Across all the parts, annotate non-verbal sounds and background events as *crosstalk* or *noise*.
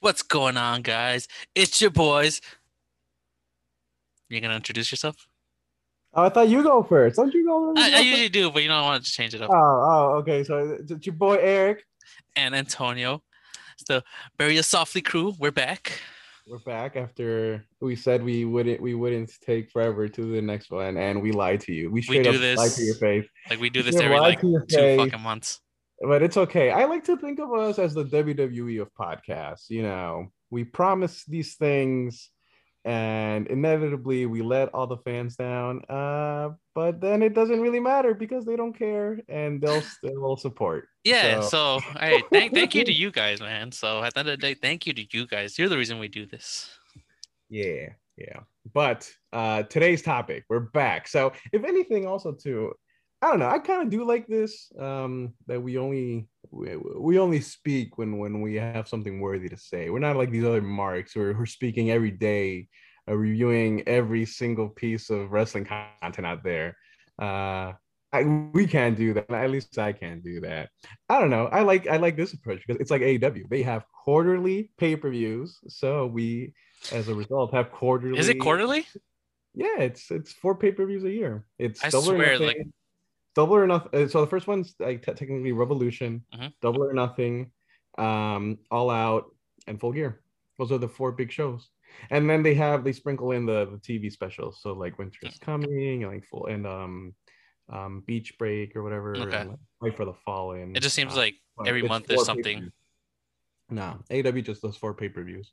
What's going on, guys? It's your boys. You gonna introduce yourself? Oh, I thought you go first. Don't you go? I, I usually do, but you know I wanted to change it up. Oh, oh, okay. So it's your boy Eric. And Antonio, it's the Bury Us Softly crew. We're back. We're back after we said we wouldn't we wouldn't take forever to the next one, and we lied to you. We straight do up this- lied to your face. Like we do this have every like two face. fucking months. But it's okay. I like to think of us as the WWE of podcasts. You know, we promise these things, and inevitably we let all the fans down. Uh, but then it doesn't really matter because they don't care, and they'll *laughs* still support. Yeah, So- so hey, thank thank you to you guys, man. So at the end of the day, thank you to you guys. You're the reason we do this. Yeah, yeah. But uh today's topic, we're back. So if anything, also too, I don't know, I kind of do like this. Um, that we only we, we only speak when when we have something worthy to say. We're not like these other marks who are, who are speaking every day, uh, reviewing every single piece of wrestling content out there. Uh I, we can't do that. At least I can't do that. I don't know. I like I like this approach because it's like AEW. They have quarterly pay-per-views, so we as a result have quarterly Is it quarterly? yeah it's it's four pay-per-views a year it's I swear, like- double or nothing so the first one's like te- technically revolution Mhm. double or nothing um all out and full gear those are the four big shows and then they have they sprinkle in the, the tv specials so like winter is coming and like full and um um beach break or whatever Okay. and, like, fight for the fallen It just seems uh, like every month there's something. No, AW just does four pay per views.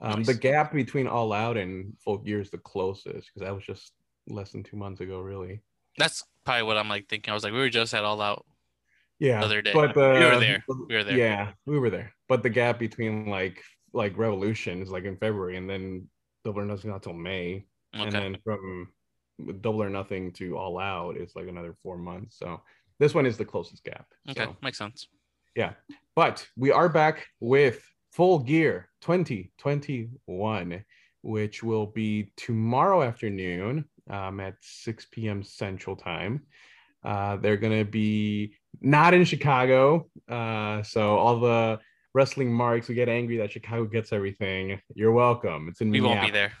Um, The gap between All Out and Full Gear is the closest because that was just less than two months ago, really. That's probably what I'm like thinking. I was like, we were just at all out. Yeah, The other day. but We were there. We were there. Yeah, we were there. But the gap between like like Revolution is like in February, and then Double or Nothing not till May, and then from Double or Nothing to All Out is like another four months. So this one is the closest gap. Okay. So. Makes sense. Yeah, but we are back with Full Gear 2021, which will be tomorrow afternoon um, at 6 p.m. Central Time. Uh, they're going to be not in Chicago. Uh, so, all the wrestling marks who get angry that Chicago gets everything, you're welcome. It's in We won't be there.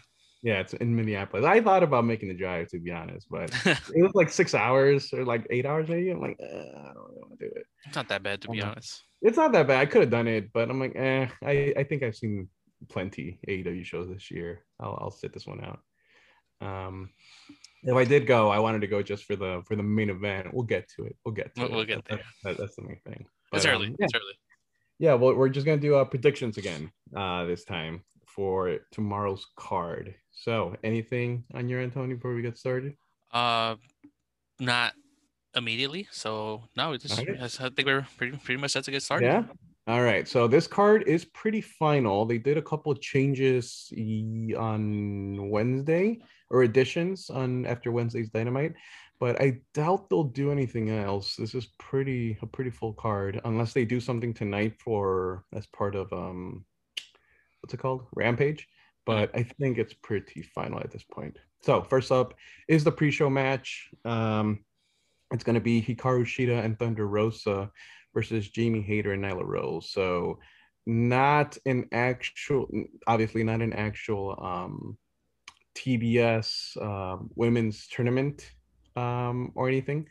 Yeah, it's in Minneapolis. I thought about making the drive, to be honest, but *laughs* it was like six hours or like eight hours maybe. I'm like, eh, I don't really want to do it it's not that bad to be Uh-huh. honest. it's not that bad. I could have done it, but I'm like, eh, I, I think I've seen plenty AEW shows this year. I'll, I'll sit this one out. Um, if I did go, I wanted to go just for the for the main event. We'll get to it. We'll get to We'll- it. we'll get That- that- that's the main thing. It's But, um, early. yeah, It's early. yeah. Well, we're just gonna do uh, predictions again uh, this time for tomorrow's card. So, anything on your end, Tony, before we get started? Uh, not immediately. So no, we just Okay. I think we're pretty pretty much set to get started. Yeah. All right. So this card is pretty final. They did a couple of changes on Wednesday or additions on after Wednesday's Dynamite, but I doubt they'll do anything else. This is pretty a pretty full card unless they do something tonight for as part of um what's it called? Rampage. But I think it's pretty final at this point. So first up is the pre-show match. Um it's going to be Hikaru Shida and Thunder Rosa versus Jamie Hayter and Nyla Rose. So not an actual, obviously not an actual um, TBS uh, women's tournament um, or anything,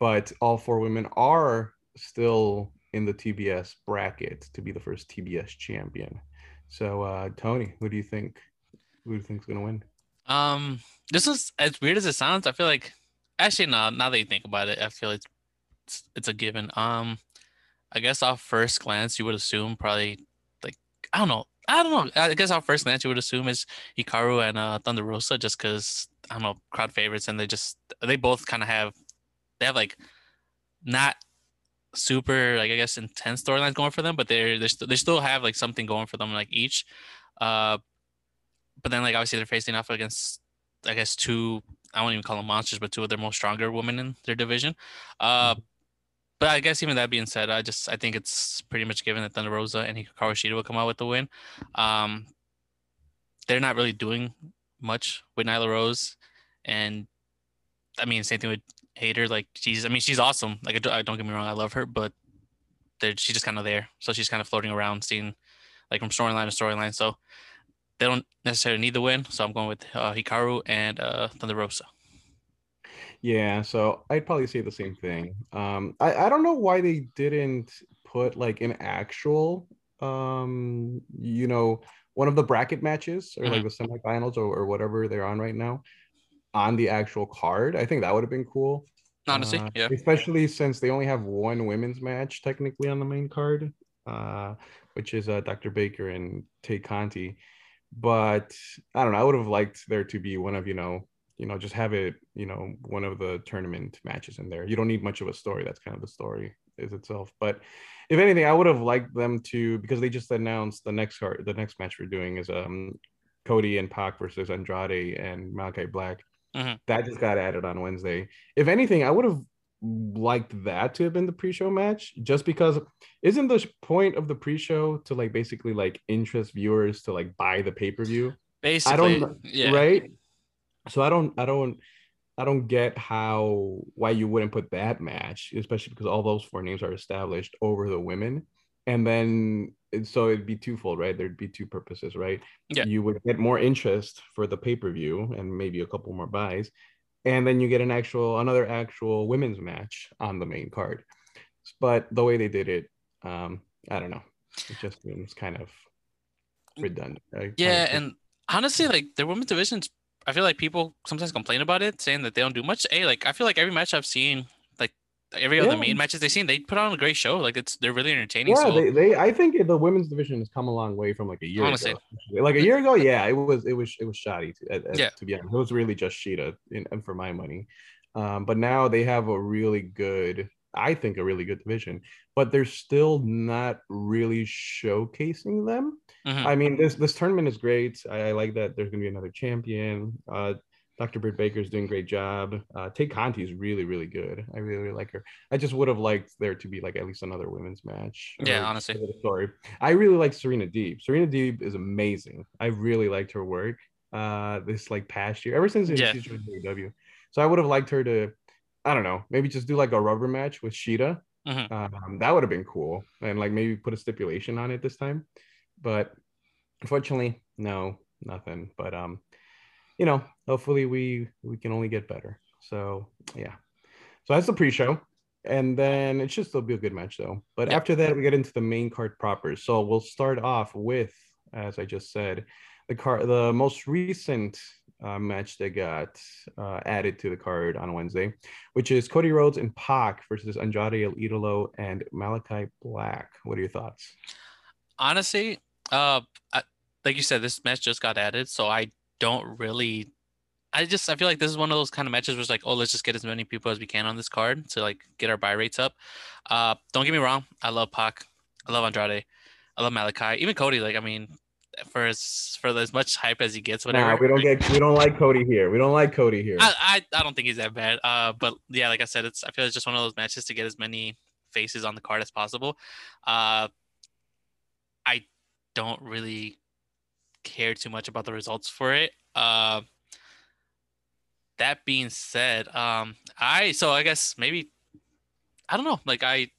but all four women are still in the TBS bracket to be the first TBS champion. So uh, Tony, who do you think? Who do you think's gonna win? Um, this is as weird as it sounds. I feel like actually no. Now that you think about it, I feel it's it's, it's a given. Um, I guess off first glance you would assume probably like I don't know. I don't know. I guess our first match you would assume is Hikaru and uh, Thunder Rosa just because I don't know crowd favorites and they just they both kind of have they have like not super like I guess intense storylines going for them, but they're they st- they still have like something going for them like each. Uh, but then like obviously they're facing off against I guess two I won't even call them monsters, but two of their most stronger women in their division. Uh, but I guess even that being said, I just I think it's pretty much given that Thunder Rosa and Hikaru Shida will come out with the win. Um, they're not really doing much with Nyla Rose, and I mean same thing with Hayter. Like she's I mean she's awesome. Like I don't, get me wrong, I love her, but she's just kind of there. So she's kind of floating around, seeing like from storyline to storyline. So they don't necessarily need the win. So I'm going with uh, Hikaru and uh, Thunder Rosa. Yeah, so I'd probably say the same thing. Um, I, I don't know why they didn't put like an actual, um, you know, one of the bracket matches or like Mhm. the semifinals or, or whatever they're on right now on the actual card. I think that would have been cool. Honestly, Uh, yeah. Especially since they only have one women's match technically on the main card, uh, which is uh, Dr. Baker and Tay Conti. But I don't know. I would have liked there to be one of you know, you know, just have it, you know, one of the tournament matches in there. You don't need much of a story. That's kind of the story is itself. But if anything, I would have liked them to because they just announced the next card. The next match we're doing is um Cody and Pac versus Andrade and Malakai Black. Mhm. That just got added on Wednesday. If anything, I would have liked that to have been the pre-show match just because isn't the point of the pre-show to like basically like interest viewers to like buy the pay-per-view Basically, I don't- yeah. right so i don't i don't i don't get how why you wouldn't put that match especially because all those four names are established over the women. And then so it'd be twofold right? There'd be two purposes right? Yeah. you would get more interest for the pay-per-view and maybe a couple more buys and then you get an actual another actual women's match on the main card. But the way they did it um i don't know. It just seems kind of redundant. Right? Yeah, Kind of- and honestly, like their women's divisions, I feel like people sometimes complain about it, saying that they don't do much. Hey, like I feel like every match I've seen, like every other main matches they've seen, they put on a great show. Like it's they're really entertaining. Yeah, so they, they I think the women's division has come a long way from like a year Honestly. ago. Like a year ago, yeah, it was it was it was shoddy to, at- Yeah. to be honest. It was really just Shida in, and for my money. Um, but now they have a really good, I think a really good division, but they're still not really showcasing them. Mhm. I mean, this this tournament is great. I, I like that there's gonna be another champion. Uh Dr. Britt Baker's doing a great job. Uh Tay Conti is really, really good. I really, really like her. I just would have liked there to be like at least another women's match. Yeah, honestly. Sorry. I really like Serena Deeb. Serena Deeb is amazing. I really liked her work uh this like past year, ever since Yeah. she's joined AEW. So I would have liked her to, I don't know, maybe just do like a rubber match with Shida. Mhm. Um, that would have been cool. And like maybe put a stipulation on it this time. But unfortunately, no, nothing. But um, you know, hopefully we we can only get better. So yeah. So that's the pre-show. And then it should still be a good match though. But Yeah. after that, we get into the main card proper. So we'll start off with, as I just said, the card the most recent uh, match that got uh, added to the card on Wednesday, which is Cody Rhodes and Pac versus Andrade El Idolo and Malakai Black. What are your thoughts? honestly, uh, I, like you said, this match just got added, so I don't really. I just I feel like this is one of those kind of matches where it's like, oh, let's just get as many people as we can on this card to like get our buy rates up. Uh, don't get me wrong, I love Pac, I love Andrade, I love Malakai, even Cody. Like, I mean, for as for as much hype as he gets, whatever. Nah, we don't get we don't like Cody here. We don't like Cody here. I, I I don't think he's that bad. Uh, but yeah, like I said, it's I feel it's just one of those matches to get as many faces on the card as possible. Uh, I don't really care too much about the results for it. Uh, that being said, um, I so I guess maybe I don't know. Like I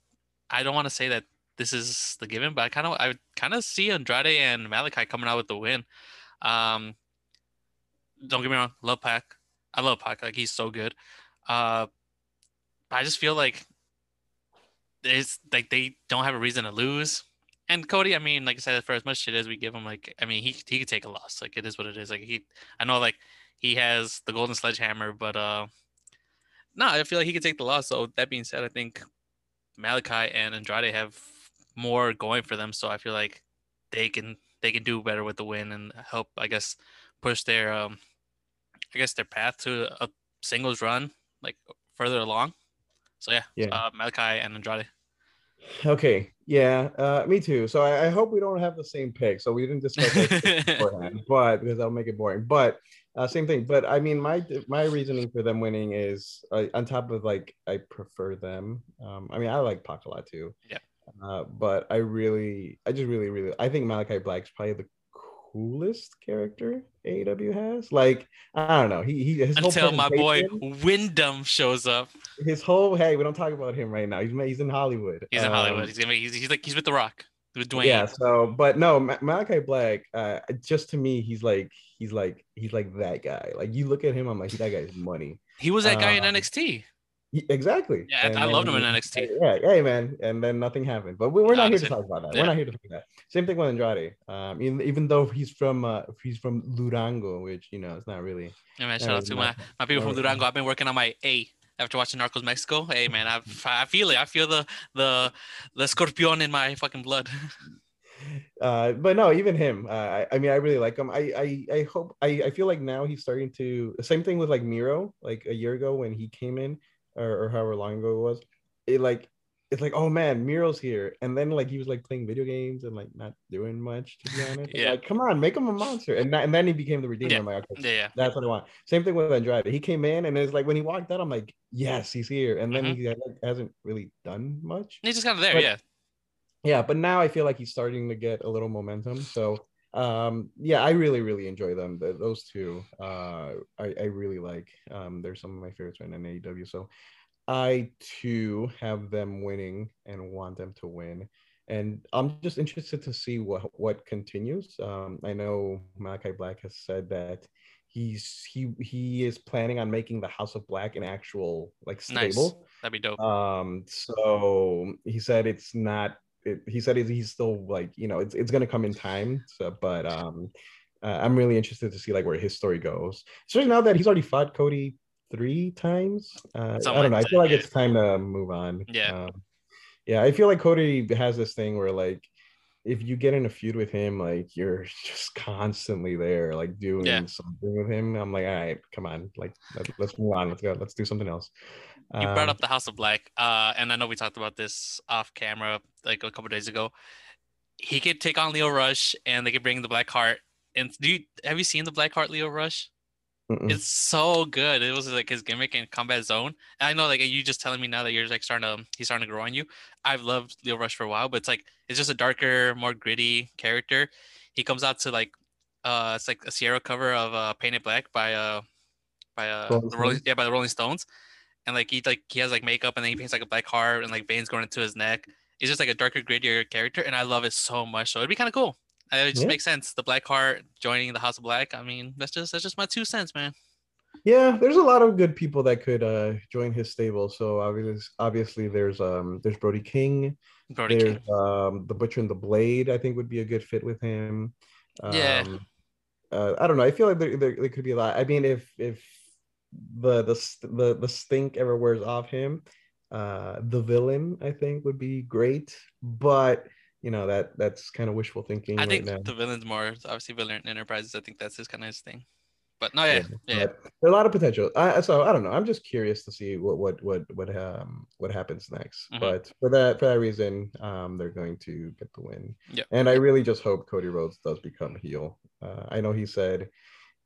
I don't want to say that this is the given, but I kind of I kind of see Andrade and Malakai coming out with the win. Um, don't get me wrong, love Pac. I love Pac. Like he's so good. Uh, I just feel like it's like they don't have a reason to lose. And Cody, I mean, like I said, for as much shit as we give him, like I mean, he he could take a loss. Like it is what it is. Like he, I know, like he has the golden sledgehammer, but uh, no, I feel like he could take the loss. So that being said, I think Malakai and Andrade have more going for them. So I feel like they can they can do better with the win and help, I guess, push their um, I guess their path to a singles run like further along. So yeah, Yeah. Uh, Malakai and Andrade. Okay, yeah, uh, me too. So I, I hope we don't have the same pick. So we didn't discuss that *laughs* beforehand, but because that'll make it boring. But uh, same thing. But I mean, my my reasoning for them winning is uh, on top of like I prefer them. Um, I mean, I like Pac a lot too. Yeah. Uh, but I really, I just really, really, I think Malakai Black's probably the coolest character AEW has. Like, I don't know. He he his whole Until my boy Windham shows up. his whole hey, we don't talk about him right now. He's he's in Hollywood. He's in Um, Hollywood. He's gonna be. He's, he's like he's with The Rock. with Dwayne. Yeah. So, but no, Malakai Black. Uh, just to me, he's like he's like he's like that guy. Like you look at him, I'm like that guy's money. He was that guy in Um, NXT. Exactly. Yeah, I- And I loved him in NXT. Yeah, hey man, and then nothing happened. But we, we're not here to talk about that. yeah. We're not here to talk about that. Same thing with Andrade. Um, even, even though he's from uh, he's from Durango, which you know it's not really. Yeah, man, shout out to my, my people from Durango. I've been working on my A after watching Narcos Mexico. Hey man, I I feel it. I feel the the the scorpion in my fucking blood. *laughs* Uh, but no, even him. Uh, I, I mean, I really like him. I, I, I hope. I, I feel like now he's starting to. Same thing with like Miro. Like a year ago when he came in, or, or however long ago it was. It like it's like oh man, Miro's here, and then like he was like playing video games and like not doing much to be honest. Yeah. Like come on, make him a monster, and and then he became the redeemer. Yeah. I'm like, okay, yeah, yeah. that's what I want. Same thing with Andrade. He came in and it's like when he walked out, I'm like, yes, he's here, and then Mhm. he like, hasn't really done much. He's just kind of there. But- yeah. Yeah, but now I feel like he's starting to get a little momentum. So um yeah i really really enjoy them Th- those two uh i i really like um they're some of my favorites right now in aew so i too have them winning and want them to win and i'm just interested to see what what continues um i know malakai black has said that he's he he is planning on making the house of black an actual like stable Nice. That'd be dope. um so he said it's not it, he said he's, he's still like you know it's, it's gonna come in time so but um uh, i'm really interested to see like where his story goes especially now that he's already fought cody three times uh, i don't know i feel like it's time to move on Yeah. um, yeah i feel like cody has this thing where like if you get in a feud with him like you're *laughs* just constantly there like doing Yeah. something with him i'm like all right come on like let, let's move on let's go let's do something else You brought Um, up the House of Black, uh, and I know we talked about this off camera like a couple days ago. He could take on Lio Rush, and they could bring the Black Heart. And do you have you seen the Black Heart Lio Rush? mm-mm. It's so good. It was like his gimmick in Combat Zone. And I know, like you just telling me now that you're like starting to he's starting to grow on you. I've loved Lio Rush for a while, but it's like it's just a darker, more gritty character. He comes out to like uh it's like a Sierra cover of uh Painted Black by uh by uh Rolling the Rolling yeah by the Rolling Stones. And like he like he has like makeup and then he paints like a black heart and like veins going into his neck. He's just like a darker, grittier character, and I love it so much. So it'd be kind of cool. It just Yeah. makes sense. The Black Heart joining the House of Black. I mean, that's just that's just my two cents, man. Yeah, there's a lot of good people that could uh join his stable. So obviously, obviously there's um there's Brody King, Brody there's King. um the Butcher and the Blade. I think would be a good fit with him. Um, Yeah. Uh, I don't know. I feel like there, there, there could be a lot. I mean, if if the the the the stink ever wears off him, uh, the villain I think would be great. But you know that that's kind of wishful thinking I think the villain's more obviously villain enterprises. I think that's his kind of his thing. But no, yeah, yeah. but there's a lot of potential. I, so I don't know. I'm just curious to see what what what what um what happens next. Mhm. But for that for that reason, um, they're going to get the win. Yep. And I really just hope Cody Rhodes does become heel. Uh, I know he said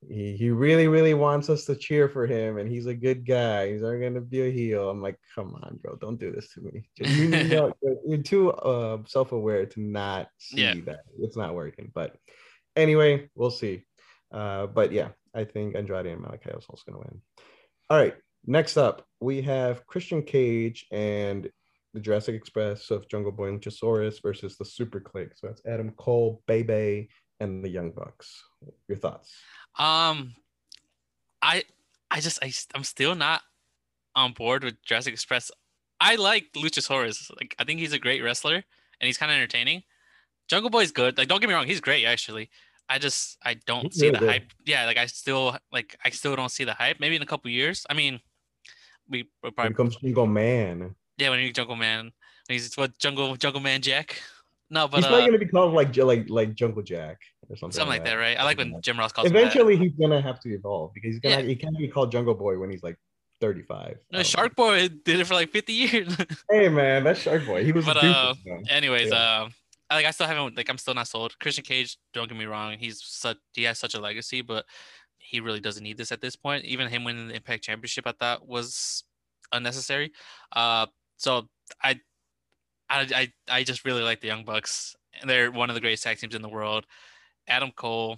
he he really really wants us to cheer for him, and he's a good guy. He's not going to be a heel. I'm like, come on, bro, don't do this to me. You, you know, *laughs* you're too uh, self aware to not see Yeah. that it's not working. But anyway, we'll see. Uh, but yeah, I think Andrade and Malakai is also going to win. All right, next up we have Christian Cage and the Jurassic Express of Jungle Boy and Luchasaurus versus the Super Kliq. So that's Adam Cole, Bebe, and the Young Bucks. Your thoughts? Um, I I just I I'm still not on board with Jurassic Express. I like Luchasaurus. Like I think he's a great wrestler and he's kind of entertaining. Jungle Boy's good. Like don't get me wrong, he's great actually. I just I don't He's see really the good. hype. Yeah, like I still like I still don't see the hype. Maybe in a couple years. I mean, we we'll When probably it comes Jungle Man, yeah when you Jungle Man. He's what Jungle Jungle Man Jack. No, but he's uh, probably going to be called like like like Jungle Jack or something, something like that, right? I like when Jim Ross calls him Eventually, he's going to have to evolve because he's gonna Yeah. he can't be called Jungle Boy when he's like 35. that. No, don't Shark Boy did it for like 50 years. *laughs* Hey man, that's Shark Boy. He was But, a uh, doofus. Anyways, Yeah. um, I like I still haven't like I'm still not sold. Christian Cage, don't get me wrong, he's such he has such a legacy, but he really doesn't need this at this point. Even him winning the Impact Championship, I thought was unnecessary. Uh, so I, I, I, I just really like the Young Bucks. They're one of the greatest tag teams in the world. Adam Cole,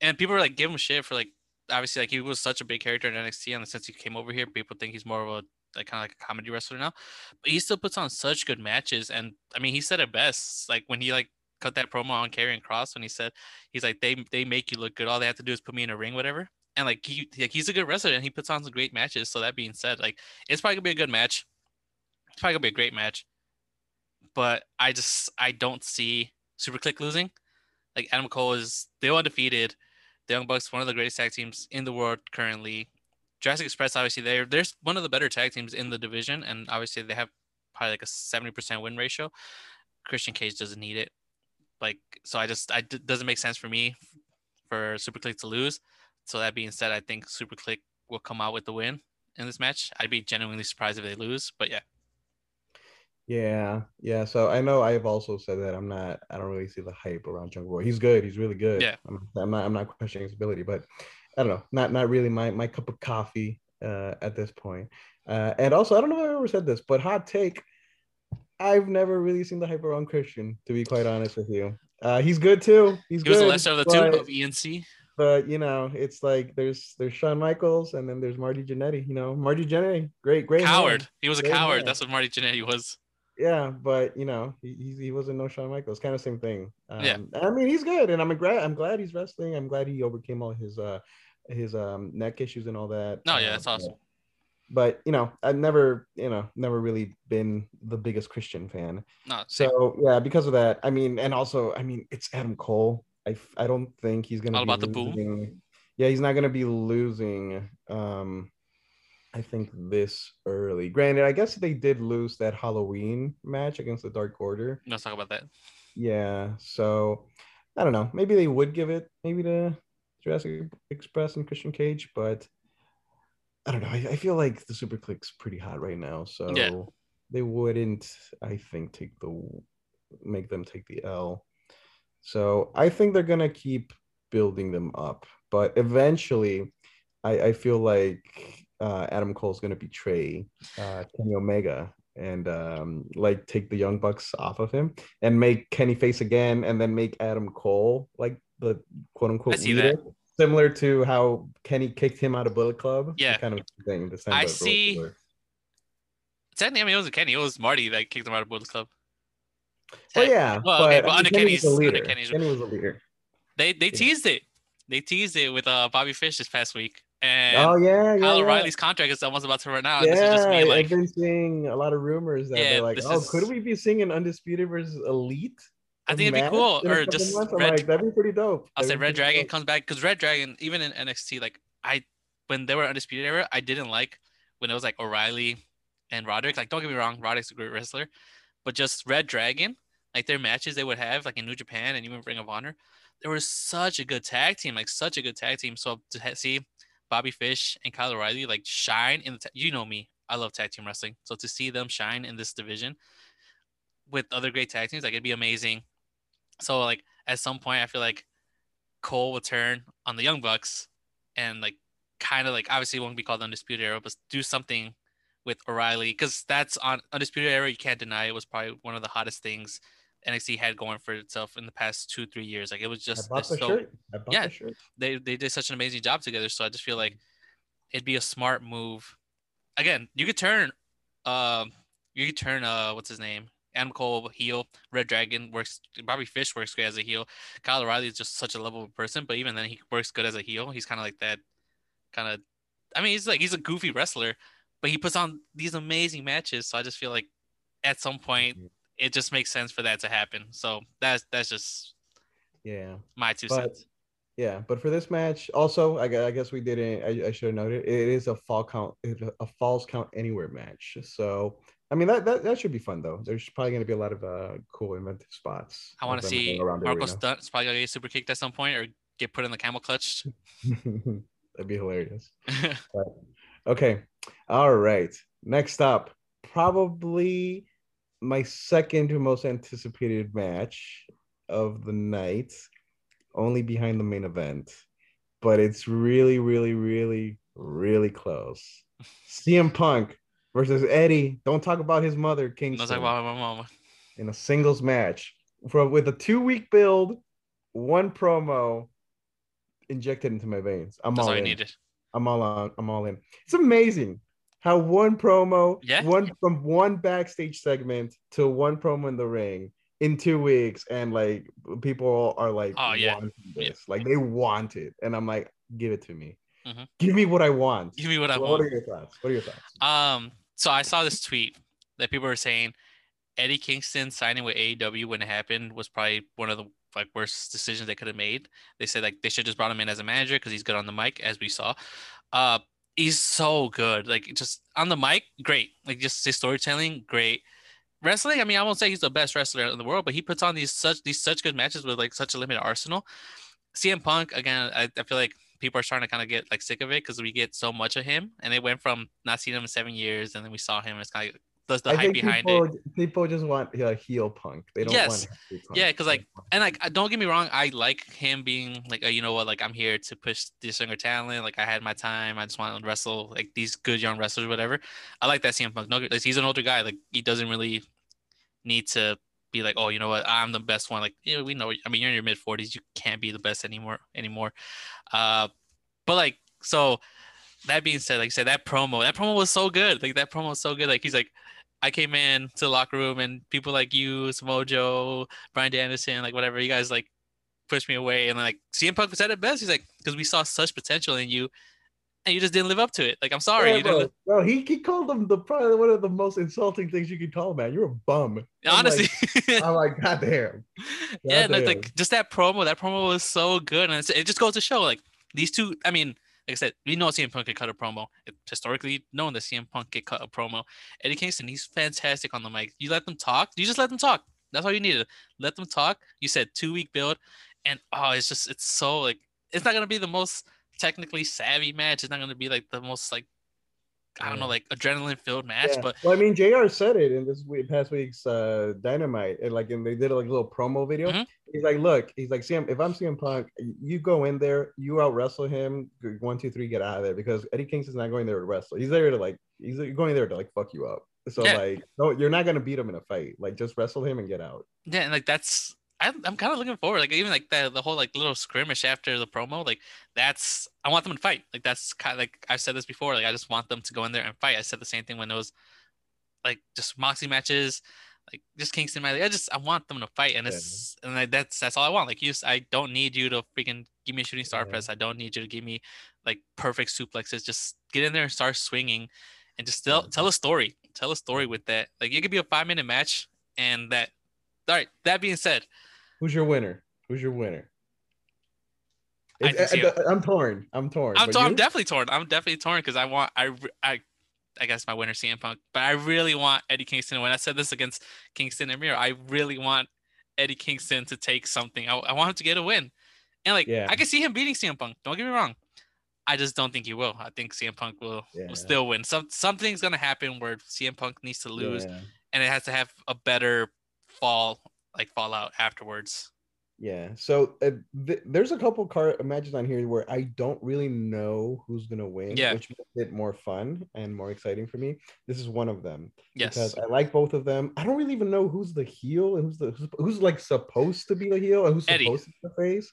and people are like give him shit for like obviously like he was such a big character in NXT, and since he came over here, people think he's more of a like kind of like a comedy wrestler now, but he still puts on such good matches. And I mean, he said it best, like when he like cut that promo on Karrion Kross when he said he's like they they make you look good. All they have to do is put me in a ring, whatever. And like he like he's a good wrestler and he puts on some great matches. So that being said, like it's probably gonna be a good match. It's probably gonna be a great match. But I just I don't see Super Kliq losing. Like Adam Cole is still undefeated. The Young Bucks, one of the greatest tag teams in the world currently. Jurassic Express, obviously, they're there's one of the better tag teams in the division, and obviously they have probably like a seventy percent win ratio. Christian Cage doesn't need it. Like, so I just I d- doesn't make sense for me for Super Kliq to lose. So that being said, I think Super Kliq will come out with the win in this match. I'd be genuinely surprised if they lose, but yeah. Yeah, yeah. So I know I've also said that I'm not. I don't really see the hype around Jungle Boy. He's good. He's really good. Yeah. I'm, I'm not. I'm not questioning his ability, but I don't know. Not not really my my cup of coffee uh, at this point. Uh, and also, I don't know if I ever said this, but hot take. I've never really seen the hype around Christian, to be quite honest with you. Uh, he's good too. He's He good. was the lesser of the two but- of E ENC. but you know, it's like there's there's Shawn Michaels and then there's Marty Jannetty. You know, Marty Jannetty, great, great man. Coward. He was a Great coward. man. That's what Marty Jannetty was. Yeah, but you know, he he, he wasn't no Shawn Michaels. Kind of same thing. Um, Yeah. I mean, he's good, and I'm glad I'm glad he's wrestling. I'm glad he overcame all his uh his um neck issues and all that. No, yeah, Um, that's awesome. But you know, I've never you know never really been the biggest Christian fan. No. So yeah, because of that, I mean, and also, I mean, it's Adam Cole. I I don't think he's gonna All be about the boom. losing. Yeah, he's not gonna be losing. Um, I think this early. Granted, I guess they did lose that Halloween match against the Dark Order. let's talk about that. Yeah, so I don't know. Maybe they would give it maybe to Jurassic Express and Christian Cage, but I don't know. I, I feel like the Super Kliq's pretty hot right now, so Yeah. they wouldn't, I think, take the make them take the L. So I think they're gonna keep building them up, but eventually, I, I feel like uh, Adam is gonna betray uh, Kenny Omega and um, like take the Young Bucks off of him and make Kenny face again, and then make Adam Cole like the quote unquote leader. that. Similar to how Kenny kicked him out of Bullet Club. Yeah. kind of thing. I but see- roller. Technically, I mean, it was Kenny. It was Marty that kicked him out of Bullet Club. Well, yeah, Well, okay, but, but I mean, under Kenny Kenny's- under. Kenny's- Kenny was the leader. They they Yeah. teased it. They teased it with uh Bobby Fish this past week, and oh yeah, yeah, Kyle yeah. O'Reilly's contract is almost about to run out. and this is just Yeah, me like, I've been seeing a lot of rumors that Yeah, they're like, "Oh, is- could we be seeing an undisputed versus elite?" I think it'd be cool, or just months?" Red- like, that'd be pretty dope. I'll say That'd be Red Dragon dope. comes back because Red Dragon, even in NXT, like I when they were undisputed era, I didn't like when it was like O'Reilly and Roderick. Like, don't get me wrong, Roderick's a great wrestler, but just Red Dragon, like their matches they would have, like in New Japan and even Ring of Honor, they were such a good tag team, like such a good tag team. So to see Bobby Fish and Kyle O'Reilly like shine in the, ta- you know me, I love tag team wrestling. So to see them shine in this division with other great tag teams, like it'd be amazing. So like at some point, I feel like Cole will turn on the Young Bucks and like kind of like obviously won't be called Undisputed Era, but do something with O'Reilly because that's on Undisputed Era. You can't deny it was probably one of the hottest things NXT had going for itself in the past two three years. Like it was just so shirt. I Yeah. the shirt. they they did such an amazing job together. So I just feel like it'd be a smart move. Again, you could turn, um, you could turn uh, what's his name, Adam Cole heel. Red Dragon works. Bobby Fish works great as a heel. Kyle O'Reilly is just such a lovable person, but even then he works good as a heel. He's kind of like that, kind of. I mean, he's like he's a goofy wrestler, but he puts on these amazing matches. So I just feel like at some point it just makes sense for that to happen. So that's that's just Yeah. my two But- cents. Yeah, but for this match, also, I, I guess we didn't. I, I should have noted it is a fall count, a falls count anywhere match. So, I mean, that that, that should be fun though. There's probably going to be a lot of uh, cool inventive spots. I want to see going Marko. Stunt is probably gonna get super kicked at some point or get put in the camel clutch. *laughs* That'd be hilarious. *laughs* Okay. All right. Next up, probably my second most anticipated match of the night, only behind the main event, but it's really, really, really, really close. CM Punk versus Eddie. Don't talk about his mother, no Kingston, talk about my mama. in a singles match from with a two week build, one promo injected into my veins. I'm That's all all in. needed. I'm all on. I'm all in. It's amazing. How one promo, Yeah. one from one backstage segment to one promo in the ring in two weeks, and like people are like, Oh, yeah. Yeah. this, like they want it, and I'm like, give it to me, Mhm. give me what I want. Give me what I what want. are your thoughts? What are your thoughts? Um, so I saw this tweet that people were saying Eddie Kingston signing with AEW when it happened was probably one of the like worst decisions they could have made. They said like they should just brought him in as a manager because he's good on the mic, as we saw. Uh, he's so good. Like just on the mic, great. Like just his storytelling, great. Wrestling, I mean, I won't say he's the best wrestler in the world, but he puts on these such these such good matches with like such a limited arsenal. CM Punk again, I, I feel like people are starting to kind of get like sick of it because we get so much of him, and it went from not seeing him in seven years, and then we saw him. and It's kind of the, the I hype think behind people, it. people just want a heel punk. They don't Yes. want happy punk. Yeah, 'cause, like, And like, don't get me wrong, I like him being like, you know what, like I'm here to push this younger talent. Like I had my time. I just want to wrestle like these good young wrestlers, whatever. I like that CM Punk. No, like, he's an older guy. Like he doesn't really need to be like, oh, you know what, I'm the best one. Like, you know, we know. I mean, you're in your mid 40s. You can't be the best anymore anymore. Uh, but like, so that being said, like I said, that promo, that promo was so good. Like that promo was so good. Like he's like, I came in to the locker room and people like you, Samoa Bryan Danielson, like whatever, you guys like pushed me away. And like CM Punk said it best. He's like, because we saw such potential in you and you just didn't live up to it. Like, I'm sorry. Yeah, you didn't bro, bro, he, he called him the probably one of the most insulting things you could call a man. You're a bum. I'm honestly. like, I'm like, God damn. *laughs* yeah, and it's like just that promo, that promo was so good. And it just goes to show like these two, I mean, like I said, we know CM Punk can cut a promo. It's historically known that CM Punk can cut a promo. Eddie Kingston, he's fantastic on the mic. You let them talk. You just let them talk. That's all you needed. Let them talk. You said two week build, and oh, it's just it's so like it's not gonna be the most technically savvy match. It's not gonna be like the most like I don't know like adrenaline filled match, Yeah. but well, I mean, Jr. said it in this week, past week's uh, Dynamite, and like, and they did like a little promo video. Mhm. He's like, "Look, he's like, CM, if I'm CM Punk, you go in there, you out wrestle him, one, two, three, get out of there, because Eddie Kingston's not going there to wrestle. He's there to like, he's going there to like fuck you up. So Yeah. like, no, you're not gonna beat him in a fight. Like, just wrestle him and get out. Yeah, and like that's I'm, I'm kind of looking forward. Like even like the the whole like little skirmish after the promo, like that's I want them to fight. Like that's kind of like I've said this before. Like I just want them to go in there and fight. I said the same thing when it was like just Moxley matches, like just Kingston match. I just I want them to fight, and Yeah. it's and like, that's that's all I want. Like you, I don't need you to freaking give me a shooting star Yeah. press. I don't need you to give me like perfect suplexes. Just get in there and start swinging, and just tell Yeah. tell a story. Tell a story with that. Like it could be a five minute match, and that. All right. That being said, Who's your winner? Who's your winner? I It's- think I, am torn. I'm torn. I'm, to- definitely torn. I'm definitely torn because I want I I I guess my winner CM Punk, but I really want Eddie Kingston. When I said this against Kingston and Miro, I really want Eddie Kingston to take something. I, I want him to get a win, and like Yeah. I can see him beating CM Punk. Don't get me wrong. I just don't think he will. I think CM Punk will, Yeah. will still win. Some something's gonna happen where CM Punk needs to lose, Yeah. and it has to have a better fall like fallout afterwards. Yeah. So uh, th- there's a couple car matches on here where I don't really know who's gonna win, Yeah. which makes it more fun and more exciting for me. This is one of them Yes. because I like both of them. I don't really even know who's the heel and who's the who's, who's like supposed to be the heel and who's Eddie. supposed to be the face.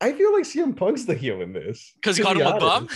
I feel like CM Punk's the heel in this Because he be him a bum.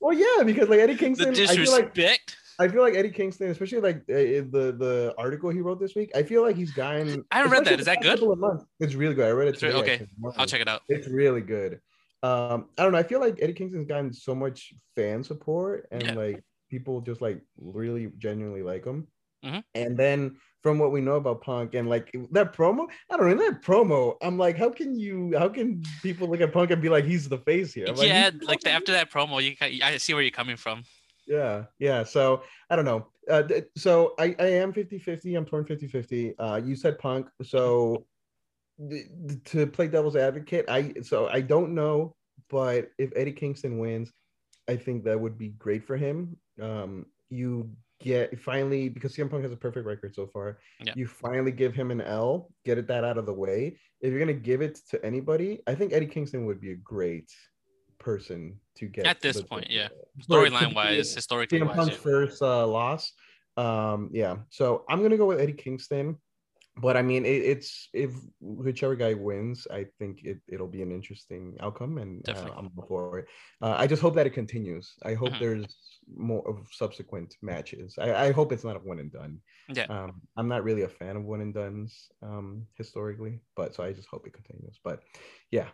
Well, yeah, because like Eddie *laughs* the Kingston, I feel like disrespect. I feel like Eddie Kingston, especially like uh, the the article he wrote this week. I feel like he's gotten. I haven't read that. Is that good? couple of months, It's really good. I read it today. okay. actually. I'll check it out. It's really good. Um, I don't know. I feel like Eddie Kingston's gotten so much fan support, and Yeah. like people just like really genuinely like him. Mhm. And then from what we know about Punk and like that promo, I don't know that promo. I'm like, how can you? How can people look at Punk and be like, he's the face here? I'm yeah, he's like the, after that promo, you I see where you're coming from. Yeah, yeah. So I don't know. Uh, so I, I am 50 50. I'm torn 50 50. Uh, you said punk. So th- to play devil's advocate, I so I don't know, but if Eddie Kingston wins, I think that would be great for him. Um, you get finally because CM Punk has a perfect record so far. Yeah. You finally give him an L, get it that out of the way. If you're gonna give it to anybody, I think Eddie Kingston would be a great person to get At this the- point, yeah. Storyline wise, historically CM wise, Punk's yeah. first uh, loss. Um, yeah. So I'm gonna go with Eddie Kingston. but I mean, it, it's if whichever guy wins, I think it it'll be an interesting outcome, and uh, I'm for it. Uh, I just hope that it continues. I hope mm-hmm. there's more of subsequent matches. I, I hope it's not a one and done. Yeah. Um, I'm not really a fan of one and duns um, historically, but so I just hope it continues. But yeah,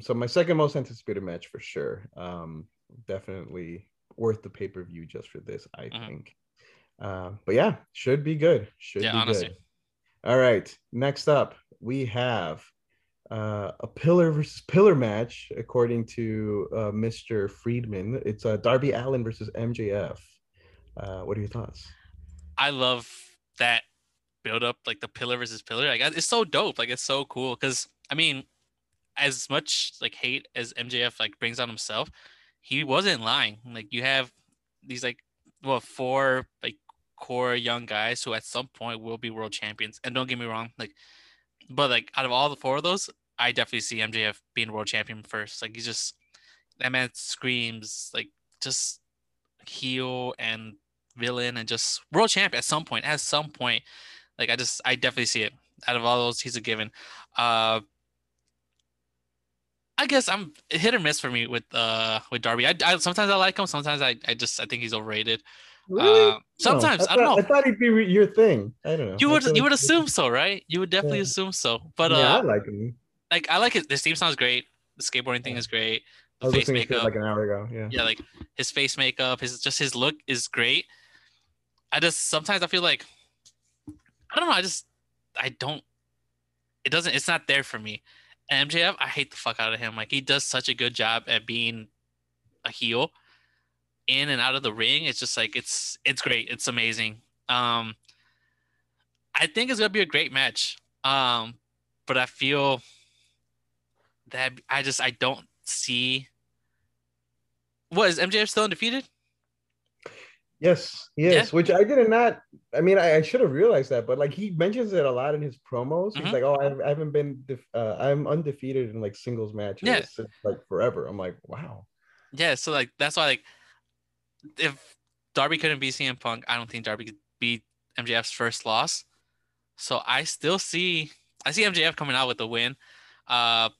so my second most anticipated match for sure. Um, definitely worth the pay per view just for this. I mm-hmm. think. Uh, but yeah, should be good. Should yeah, be honestly. good. All right. Next up, we have uh, a pillar versus pillar match, according to uh, Mr. Friedman. It's uh, Darby Allin versus MJF. Uh, what are your thoughts? I love that build up, like the pillar versus pillar. Like it's so dope. Like it's so cool. Because I mean, as much like hate as MJF like brings on himself, he wasn't lying. Like you have these like well four like core young guys who at some point will be world champions. And don't get me wrong, like, but like out of all the four of those, I definitely see MJF being world champion first. Like he's just that man screams like just heel and villain and just world champion at some point. At some point, like I just I definitely see it. Out of all those, he's a given. Uh, I guess I'm hit or miss for me with uh with Darby. I, I sometimes I like him, sometimes I, I just I think he's overrated. Really? Uh, sometimes no, I, I, don't know. I thought he'd be your thing. I don't know. You would you would assume so, right? You would definitely yeah. assume so. But yeah, uh, I like him. Like I like it. The theme sounds great. The skateboarding thing is great. The I was face makeup, like an hour ago. Yeah. Yeah, like his face makeup, his just his look is great. I just sometimes I feel like I don't know. I just I don't. It doesn't. It's not there for me. MJF, I hate the fuck out of him. Like he does such a good job at being a heel in and out of the ring. It's just like it's it's great. It's amazing. Um, I think it's gonna be a great match. Um, but I feel that I just I don't see. What is MJF still undefeated? Yes, yes. Yeah. Which I did not. I mean, I, I, should have realized that, but like he mentions it a lot in his promos. He's mm-hmm. like, "Oh, I, I, haven't been. Def- uh, I'm undefeated in like singles matches yeah. since like forever." I'm like, "Wow." Yeah. So like that's why like if Darby couldn't beat CM Punk, I don't think Darby could beat MJF's first loss. So I still see I see MJF coming out with the win. Uh,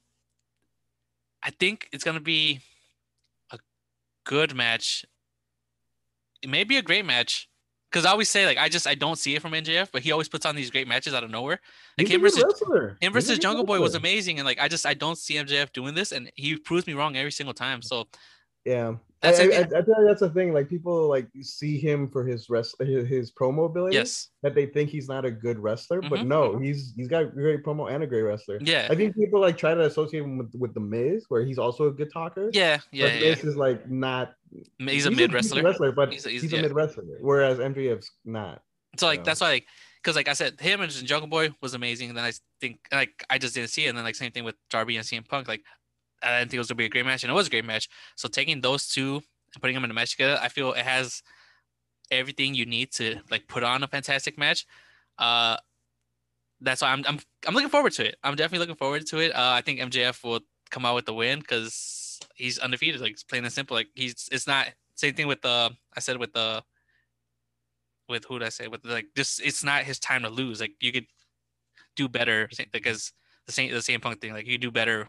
I think it's gonna be a good match. It may be a great match. Because I always say like I just I don't see it from MJF, but he always puts on these great matches out of nowhere. Like him versus him versus Jungle Boy was amazing, and like I just I don't see MJF doing this, and he proves me wrong every single time. So yeah, that's I, I, I, I feel like that's the thing. Like people like see him for his rest his, his promo ability. Yes. That they think he's not a good wrestler, mm-hmm. but no, he's he's got great promo and a great wrestler. Yeah. I think people like try to associate him with, with the Miz, where he's also a good talker. Yeah, yeah. But yeah. Miz is like not. He's, he's a mid wrestler. wrestler, but he's a, he's, he's a yeah. mid wrestler, whereas MJF's not. So like that's why like because like I said, him and Jungle Boy was amazing. And then I think like I just didn't see it. And then like same thing with Darby and CM Punk. Like I didn't think it was gonna be a great match, and it was a great match. So taking those two and putting them in a match together, I feel it has everything you need to like put on a fantastic match. Uh, that's why I'm I'm I'm looking forward to it. I'm definitely looking forward to it. Uh, I think MJF will come out with the win because he's undefeated. Like it's plain and simple. Like he's it's not same thing with the uh, I said with the with who did I say with like just it's not his time to lose. Like you could do better because the same the same punk thing. Like you do better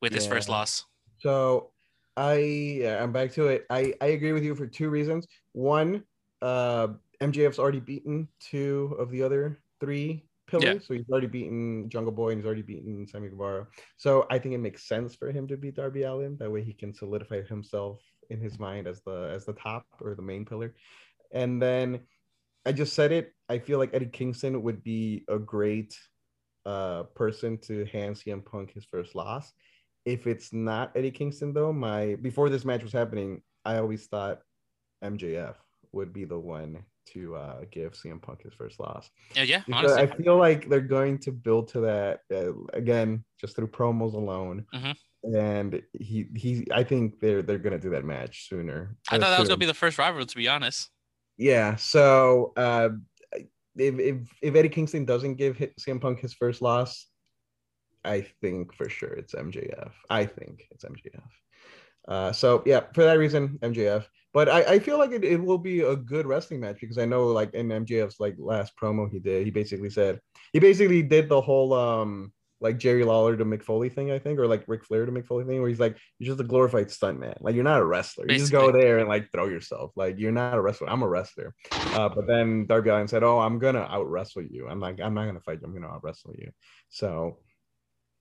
with yeah. his first loss. So I yeah, I'm back to it. I I agree with you for two reasons. One, uh, MJF's already beaten two of the other three pillars, yeah. so he's already beaten Jungle Boy and he's already beaten Sammy Guevara. So I think it makes sense for him to beat Darby Allin. That way he can solidify himself in his mind as the as the top or the main pillar. And then I just said it. I feel like Eddie Kingston would be a great uh, person to hand CM Punk his first loss if it's not Eddie Kingston, though, my before this match was happening, I always thought MJF would be the one to uh, give CM Punk his first loss. Yeah, yeah. Honestly. I feel like they're going to build to that uh, again, just through promos alone. Mm-hmm. And he he, I think they're they're gonna do that match sooner. I thought that was gonna be the first rival, to be honest. Yeah. So uh, if if if Eddie Kingston doesn't give CM Punk his first loss, I think for sure it's MJF. I think it's MJF. Uh, so yeah, for that reason, MJF. But I, I feel like it, it will be a good wrestling match because I know like in MJF's like last promo he did, he basically said he basically did the whole um like Jerry Lawler to Mick Foley thing, I think, or like Ric Flair to Mick Foley thing, where he's like, you're just a glorified stuntman. Like you're not a wrestler. You just go there and like throw yourself. Like you're not a wrestler. I'm a wrestler. Uh, but then Darby Allin said, "Oh, I'm gonna out wrestle you. I'm like, I'm not gonna fight you. I'm gonna out wrestle you." So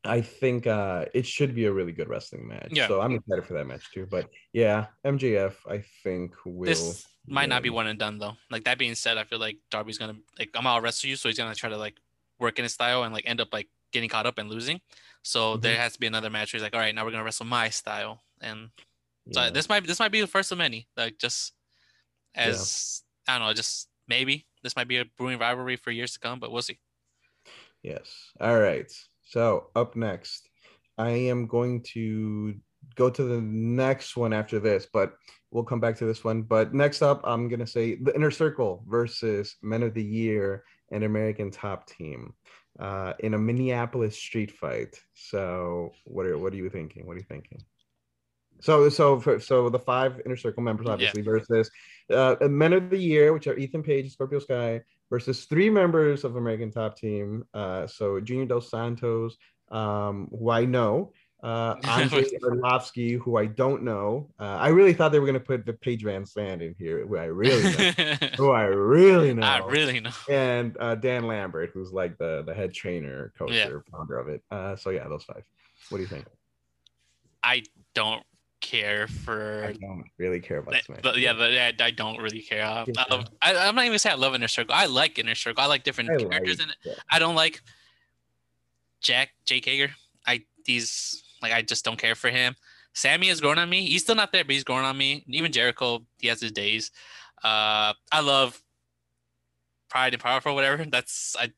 I think uh, it should be a really good wrestling match. Yeah. So I'm excited for that match too. But yeah, MJF, I think will. This might not be one and done though. Like that being said, I feel like Darby's gonna like I'm gonna wrestle you, so he's gonna try to like work in his style and like end up like getting caught up and losing. So mm-hmm. there has to be another match where he's like, all right, now we're gonna wrestle my style, and so yeah. this might this might be the first of many. Like just as yeah. I don't know, just maybe this might be a brewing rivalry for years to come, but we'll see. Yes. All right. So up next, I am going to go to the next one after this, but we'll come back to this one. But next up, I'm gonna say the Inner Circle versus Men of the Year and American Top Team uh, in a Minneapolis street fight. So what are what are you thinking? What are you thinking? So so for, so the five inner circle members obviously yeah. versus uh, men of the year, which are Ethan Page, Scorpio Sky, versus three members of American Top Team. Uh, so Junior Dos Santos, um, who I know, uh, *laughs* Andrei Arlovski, who I don't know. Uh, I really thought they were going to put the Paige Van VanZant in here, who I really know. *laughs* who I really know. I really know. And uh, Dan Lambert, who's like the, the head trainer, coach, yeah. or founder of it. Uh, so, yeah, those five. What do you think? I don't care for. I don't really care about match. But yeah, but yeah, I don't really care. I, yeah. I, I, am not even say I love Inner Circle. I like Inner Circle. I like different I characters like, in it. Yeah. I don't like Jack Jake Hager. I these like I just don't care for him. Sammy is growing on me. He's still not there, but he's growing on me. Even Jericho, he has his days. Uh, I love Pride and Powerful, whatever. That's I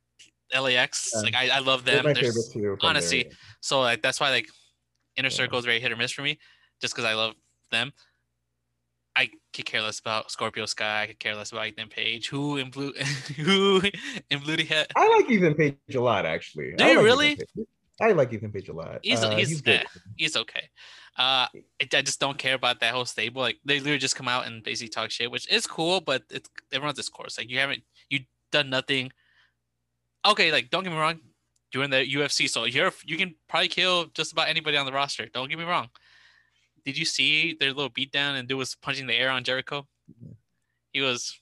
LAX. Yeah. Like I, I love them. Honestly, so like that's why like Inner Circle is very hit or miss for me, just because I love them. I could care less about Scorpio Sky. I could care less about Ethan Page. Who in blue? *laughs* who in blue? Head? I like Ethan Page a lot, actually. Do I you like really? I like Ethan Page a lot. He's uh, he's he's, eh, he's okay. Uh, I just don't care about that whole stable. Like they literally just come out and basically talk shit, which is cool, but it's everyone's discourse. Like you haven't you done nothing. Okay, like don't get me wrong, you're in the UFC, so you're you can probably kill just about anybody on the roster. Don't get me wrong. Did you see their little beatdown and dude was punching the air on Jericho? He was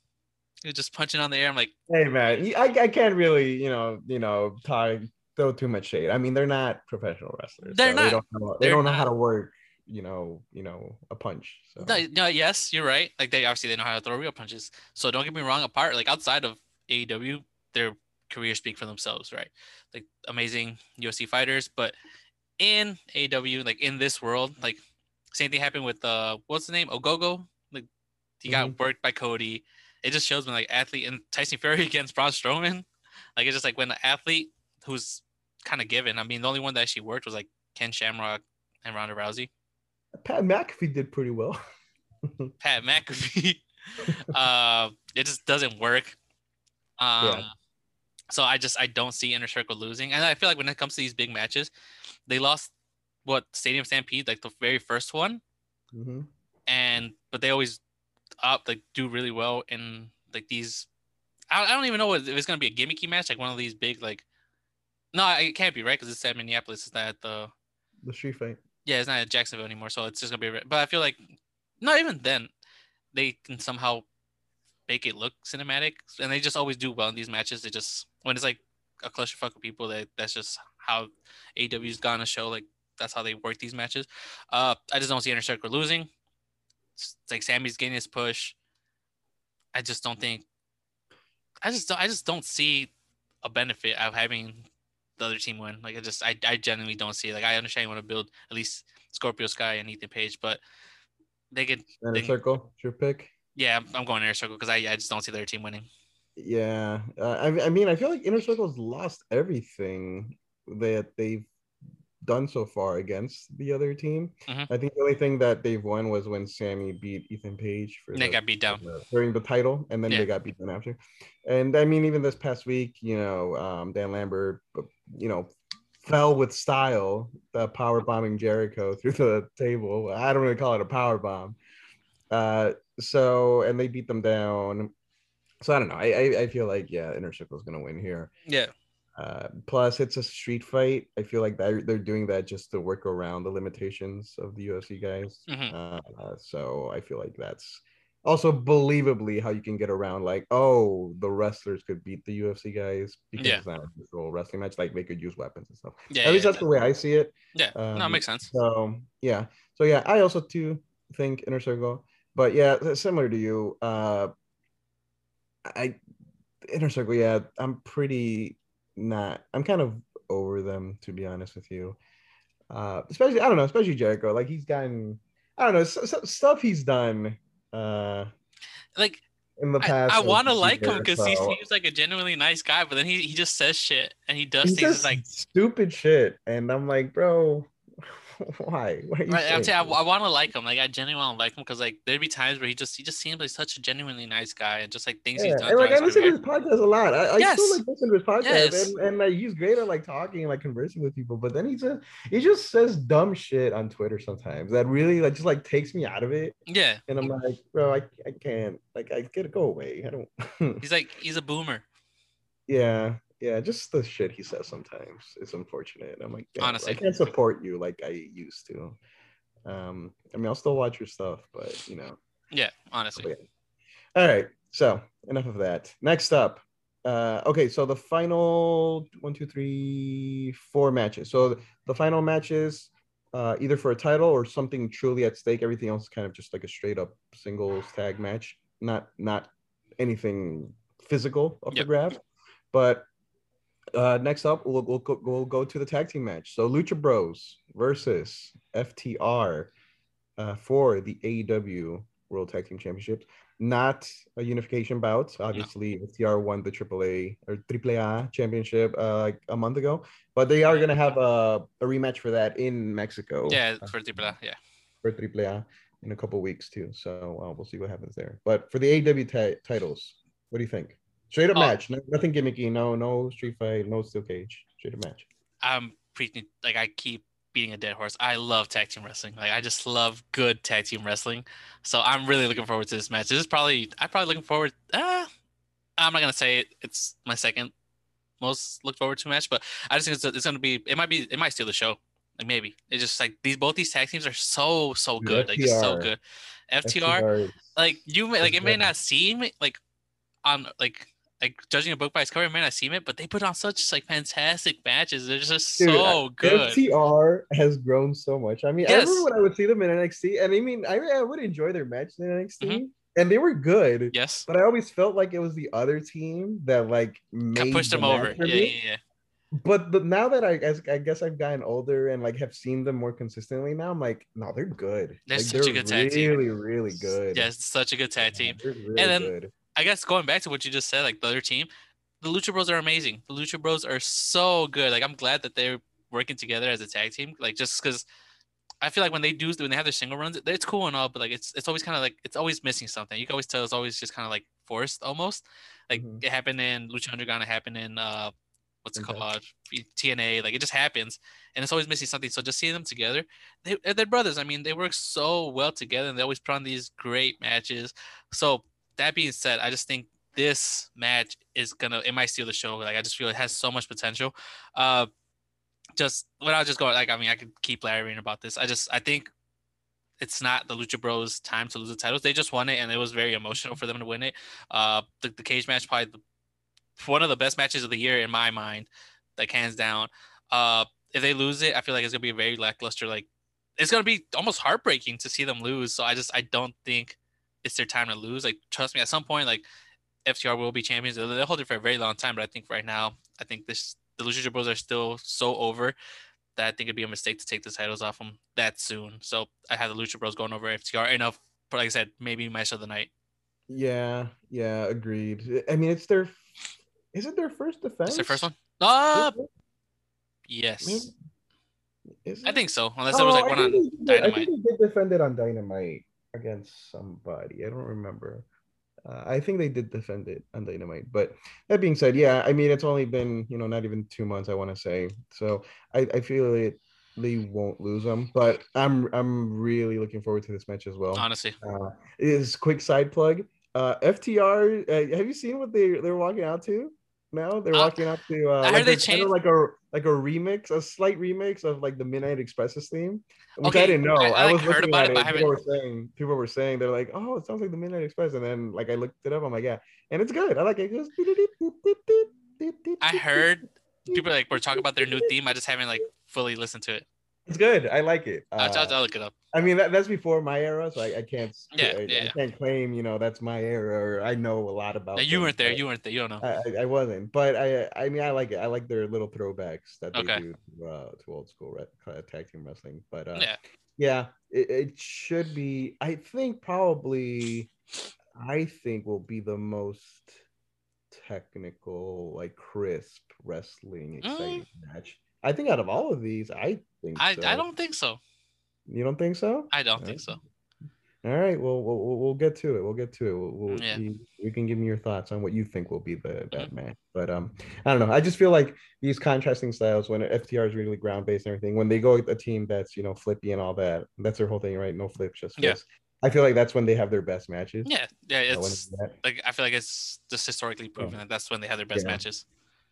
he was just punching on the air. I'm like, hey man, I, I can't really you know you know tie throw too much shade. I mean, they're not professional wrestlers. They're so not. They don't know, they don't know how to work. You know, you know, a punch. So. No, no, yes, you're right. Like they obviously they know how to throw real punches. So don't get me wrong. Apart like outside of AEW, their careers speak for themselves, right? Like amazing UFC fighters, but in AEW, like in this world, like same thing happened with uh, what's the name? Ogogo. Like he mm-hmm. got worked by Cody. It just shows when like athlete and Tyson Fury *laughs* against Braun Strowman. Like it's just like when the athlete who's kind of given. I mean, the only one that actually worked was like Ken Shamrock and Ronda Rousey. Pat McAfee did pretty well. *laughs* Pat McAfee. *laughs* uh, it just doesn't work. Um, yeah. So I just I don't see Inner Circle losing, and I feel like when it comes to these big matches, they lost what Stadium Stampede, like the very first one, mm-hmm. and but they always up like do really well in like these. I, I don't even know if it's gonna be a gimmicky match, like one of these big like no, it can't be right because it's at Minneapolis. It's not at the the street fight. Yeah, it's not at Jacksonville anymore, so it's just gonna be. But I feel like not even then they can somehow make it look cinematic, and they just always do well in these matches. They just when it's like a clusterfuck of people, that that's just how AW's gonna show. Like that's how they work these matches. Uh, I just don't see Inner Circle losing. It's like Sammy's getting his push. I just don't think. I just don't, I just don't see a benefit of having the other team win. Like I just I, I genuinely don't see it. Like I understand you want to build at least Scorpio Sky and Ethan Page, but they could inner they, circle. Your pick. Yeah, I'm going inner circle because I I just don't see their team winning. Yeah, uh, I I mean I feel like inner circle's lost everything that they've done so far against the other team. Mm-hmm. I think the only thing that they've won was when Sammy beat Ethan Page for they the, got beat down the, during the title, and then yeah. they got beat down after. And I mean, even this past week, you know, um, Dan Lambert, you know, fell with style, the power bombing Jericho *laughs* through the table. I don't really call it a power bomb. Uh, so and they beat them down. So I don't know. I I, I feel like yeah, Inner Circle is gonna win here. Yeah. Uh, plus, it's a street fight. I feel like they're, they're doing that just to work around the limitations of the UFC guys. Mhm. Uh, so I feel like that's also believably how you can get around like, oh, the wrestlers could beat the UFC guys because Yeah. it's not a physical wrestling match. Like they could use weapons and stuff. Yeah. At least yeah, that's the way I see it. yeah. no, it um, makes sense. So yeah, so yeah, I also too think Inner Circle, but yeah, similar to you. Uh, I Inner Circle, yeah, I'm pretty not. I'm kind of over them to be honest with you. Uh, especially I don't know, especially Jericho. Like he's gotten, I don't know, s- s- stuff he's done. Uh, Like in the past. I like, want to like him because he seems like a genuinely nice guy, but then he, he just says shit and he does He things says like stupid shit, and I'm like, bro, *laughs* why? Why are you Right, I'm saying? I, I want to like him. Like I genuinely want to like him because like there'd be times where he just he just seems like such a genuinely nice guy and just like things Yeah, he's done. and like I listen to his podcast a lot. I, I Yes. still like listen to his podcast, Yes. and, and like he's great at like talking and like conversing with people. But then he just he just says dumb shit on Twitter sometimes that really like just like takes me out of it. Yeah, And I'm like, bro, I, I can't like I get to go away. I don't. he's like he's a boomer. *laughs* yeah, yeah, just the shit he says sometimes is unfortunate. I'm like, Honestly. I can't support you like I used to. Um, I mean, I'll still watch your stuff, but you know. Yeah, honestly. Okay. All right. So enough of that. Next up. Uh, okay, so the final one, two, three, four matches. So the final matches, uh, either for a title or something truly at stake. Everything else is kind of just like a straight up singles tag match, not not anything physical of the Yep. grab. But uh, next up, we'll, we'll, go, we'll go to the tag team match. So Lucha Bros versus FTR uh, for the AEW World Tag Team Championships. Not a unification bout. Obviously, FTR won the AAA or AAA championship uh, like a month ago, but they are going to have a, a rematch for that in Mexico. Yeah, for Tripla, yeah. for AAA in a couple weeks too. So uh, we'll see what happens there. But for the AEW ti- titles, what do you think? Straight up Oh. match, no, nothing gimmicky. No, no street fight, no steel cage. Straight up match. I'm preaching like I keep beating a dead horse. I love tag team wrestling. Like I just love good tag team wrestling. So I'm really looking forward to this match. This is probably I'm probably looking forward. Uh, I'm not gonna say it, it's my second most look forward to match, but I just think it's, it's gonna be. It might be. It might steal the show. Like maybe it's just like these both these tag teams are so so good. Like just so good. FTR is- like you may like it may not seem like on like like judging a book by its cover, it may not seem it, but they put on such like fantastic matches. They're just Dude, so good. FTR has grown so much. I mean, I Yes. remember when I would see them in NXT, and I mean, I, I would enjoy their match in NXT, Mhm. and they were good. Yes. But I always felt like it was the other team that like I made pushed the them over. Yeah, yeah, yeah. but the, now that I guess I guess I've gotten older and like have seen them more consistently now, I'm like, no, they're good. They're like, such a good tag team. really, really good. Yeah, it's such a good tag Yeah, team. they're really then- good. I guess going back to what you just said, like the other team, the Lucha Bros are amazing. The Lucha Bros are so good. Like I'm glad that they're working together as a tag team. Like just because I feel like when they do when they have their single runs, it's cool and all, but like it's it's always kind of like it's always missing something. You can always tell it's always just kind of like forced almost. Like Mhm. it happened in Lucha Underground, it happened in uh what's it called TNA. Like it just happens, and it's always missing something. So just seeing them together, they they're brothers. I mean, they work so well together, and they always put on these great matches. So that being said, I just think this match is gonna it might steal the show. Like I just feel it has so much potential. Uh, just without just going like I mean I could keep blabbering about this. I just I think it's not the Lucha Bros time to lose the titles. They just won it, and it was very emotional for them to win it. Uh, the, the cage match probably the, one of the best matches of the year in my mind, like hands down. Uh, if they lose it, I feel like it's gonna be very lackluster. Like it's gonna be almost heartbreaking to see them lose. So I just I don't think it's their time to lose. Like trust me, at some point like FTR will be champions. They'll hold it for a very long time, but I think right now I think this the Lucha Bros are still so over that I think it'd be a mistake to take the titles off them that soon. So I have the Lucha Bros going over FTR enough. But like I said, maybe match of the night. Yeah, yeah, agreed. I mean, it's their is it their first defense? Is their first one? Uh, yes. Maybe- is I think so. Unless there was Oh, like I one on they did- I think they did defend it on Dynamite against somebody. I don't remember. Uh, I think they did defend it on Dynamite. But that being said, yeah, I mean, it's only been, you know, not even two months, I want to say. So I, I feel it they won't lose them. But I'm I'm really looking forward to this match as well. Honestly, uh, is quick side plug. Uh, FTR, uh, have you seen what they they're walking out to? Now they're uh, walking out to. Uh, I like they changed like a like a remix, a slight remix of like the Midnight Express's theme, which okay, I didn't know. I, I, I was heard about it. it. People were saying people were saying they're like, oh, it sounds like the Midnight Express, and then like I looked it up. I'm like, yeah, and it's good. I like it. I heard people like were talking about their new theme. I just haven't like fully listened to it. It's good. I like it. Uh, I'll, I'll, look it up. I mean, that, that's before my era, so I, I can't. Yeah, I, yeah. I can't claim, you know, that's my era, or I know a lot about. You weren't there. You weren't there. You don't know. I, I wasn't, but I, I mean, I like it. I like their little throwbacks that they okay. do to, uh, to old school re- tag team wrestling. But uh, yeah, yeah, it, it should be. I think probably, I think will be the most technical, like crisp wrestling exciting mm. match I think out of all of these, I think I, so. I don't think so. You don't think so? I don't think so. All right, well, we'll we'll get to it. We'll get to it. We'll, we'll yeah. you, you, can give me your thoughts on what you think will be the that mm-hmm. match. But um, I don't know. I just feel like these contrasting styles when FTR is really ground based and everything, when they go with a team that's you know flippy and all that, that's their whole thing, right? No flips, just flips. Yeah. I feel like that's when they have their best matches. Yeah, yeah, it's like I feel like it's just historically proven yeah. that that's when they have their best matches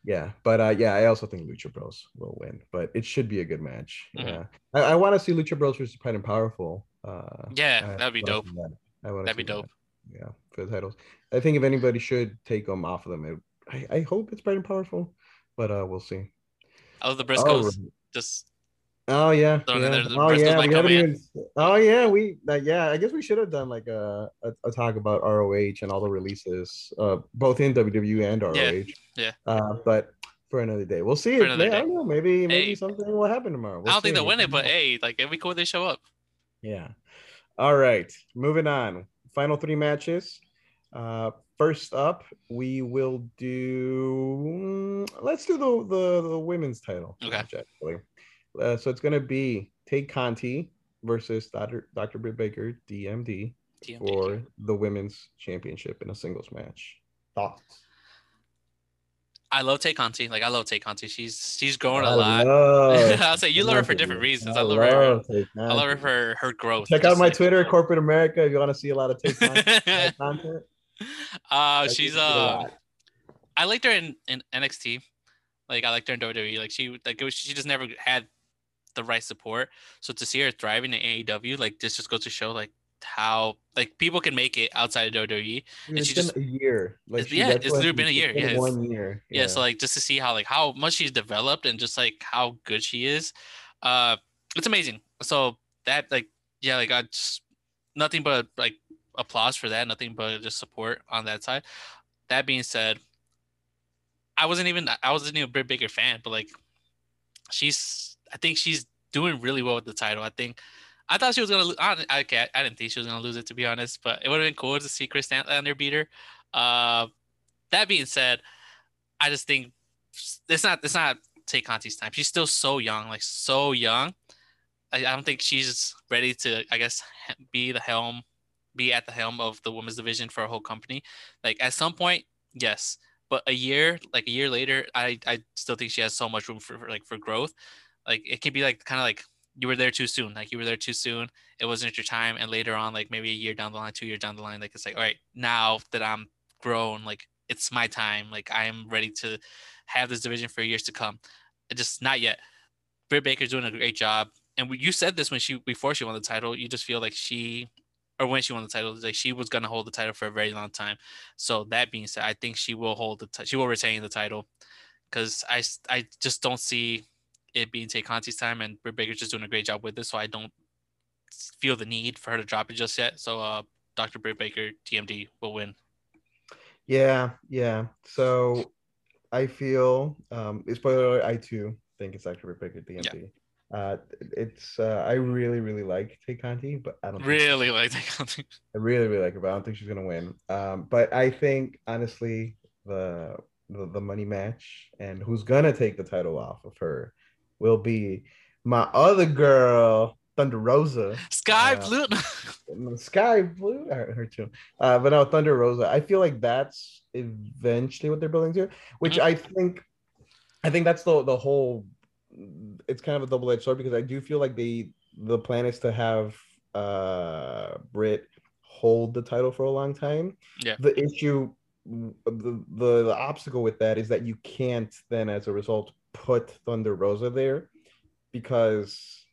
yeah but uh yeah i also think lucha bros will win but it should be a good match mm-hmm. yeah i, I want to see lucha bros versus pride and powerful uh yeah that'd be dope that. that'd be dope that. yeah for the titles i think if anybody should take them off of them it, I, I hope it's pride and powerful but uh we'll see oh the briscoes oh, just Oh yeah, yeah. oh yeah, we haven't even. Oh yeah, we uh, yeah. I guess we should have done like a, a, a talk about ROH and all the releases, uh, both in WWE and ROH. Yeah. yeah. Uh, but for another day, we'll see. Maybe, I don't know. Maybe maybe hey, something will happen tomorrow. We'll I don't see. think they'll win it, but hey, like every cool they show up. Yeah. All right, moving on. Final three matches. Uh, first up, we will do. Let's do the the, the women's title. Okay. Match, actually. Uh, so it's going to be Tay Conti versus Dr. Dr. Britt Baker, DMD, DMD, for the women's championship in a singles match. Thoughts? I love Tay Conti. Like I love Tay Conti. She's she's growing a lot. *laughs* I'll say you love her for different reasons. I, I love, love her. I love her for her growth. Check out my like, Twitter, Corporate America, if you want to see a lot of Tay Conti *laughs* content. uh, she's uh, I liked her in, in NXT. Like I liked her in WWE. Like she like was, she just never had the right support. So to see her thriving in AEW, like this just goes to show like how like people can make it outside of WWE. and it's she been just, a year. Like she, yeah, it's literally been a year. Been yeah, one year. Yeah. yeah. So like just to see how like how much she's developed and just like how good she is, uh, it's amazing. So that like yeah, like I just nothing but like applause for that. Nothing but just support on that side. That being said, I wasn't even I wasn't even a Baker fan, but like she's I think she's doing really well with the title. I think I thought she was gonna. I, I, okay, I didn't think she was gonna lose it to be honest, but it would have been cool to see Kris Statlander beat her. Uh, that being said, I just think it's not it's not Tay Conti's time. She's still so young, like so young. I, I don't think she's ready to, I guess, be the helm, be at the helm of the women's division for a whole company. Like at some point, yes, but a year, like a year later, I I still think she has so much room for, for like for growth like it can be like kind of like you were there too soon like you were there too soon it wasn't your time and later on like maybe a year down the line two years down the line like it's like all right now that i'm grown like it's my time like i am ready to have this division for years to come. Just not yet. Britt baker's doing a great job and you said this when she before she won the title you just feel like she or when she won the title like she was going to hold the title for a very long time. So that being said i think she will hold the t- she will retain the title because i i just don't see it being Tay Conti's time, and Britt Baker's just doing a great job with this, so I don't feel the need for her to drop it just yet. So, uh, Dr. Britt Baker, DMD, will win. Yeah, yeah. So, I feel, um, spoiler alert, I too think it's Dr. Britt Baker, DMD. Yeah. Uh, it's uh, I really really like Tay Conti, but I don't really like Tay Conti. *laughs* I really really like her, but I don't think she's gonna win. Um, but I think honestly the, the the money match and who's gonna take the title off of her will be my other girl, Thunder Rosa. Skye uh, Blue. *laughs* Skye Blue, I heard too. Uh, but no, Thunder Rosa. I feel like that's eventually what they're building to, which mm-hmm. I think, I think that's the the whole. It's kind of a double edged sword because I do feel like they the plan is to have uh Britt hold the title for a long time. Yeah. The issue, the, the the obstacle with that is that you can't then, as a result, put Thunder Rosa there because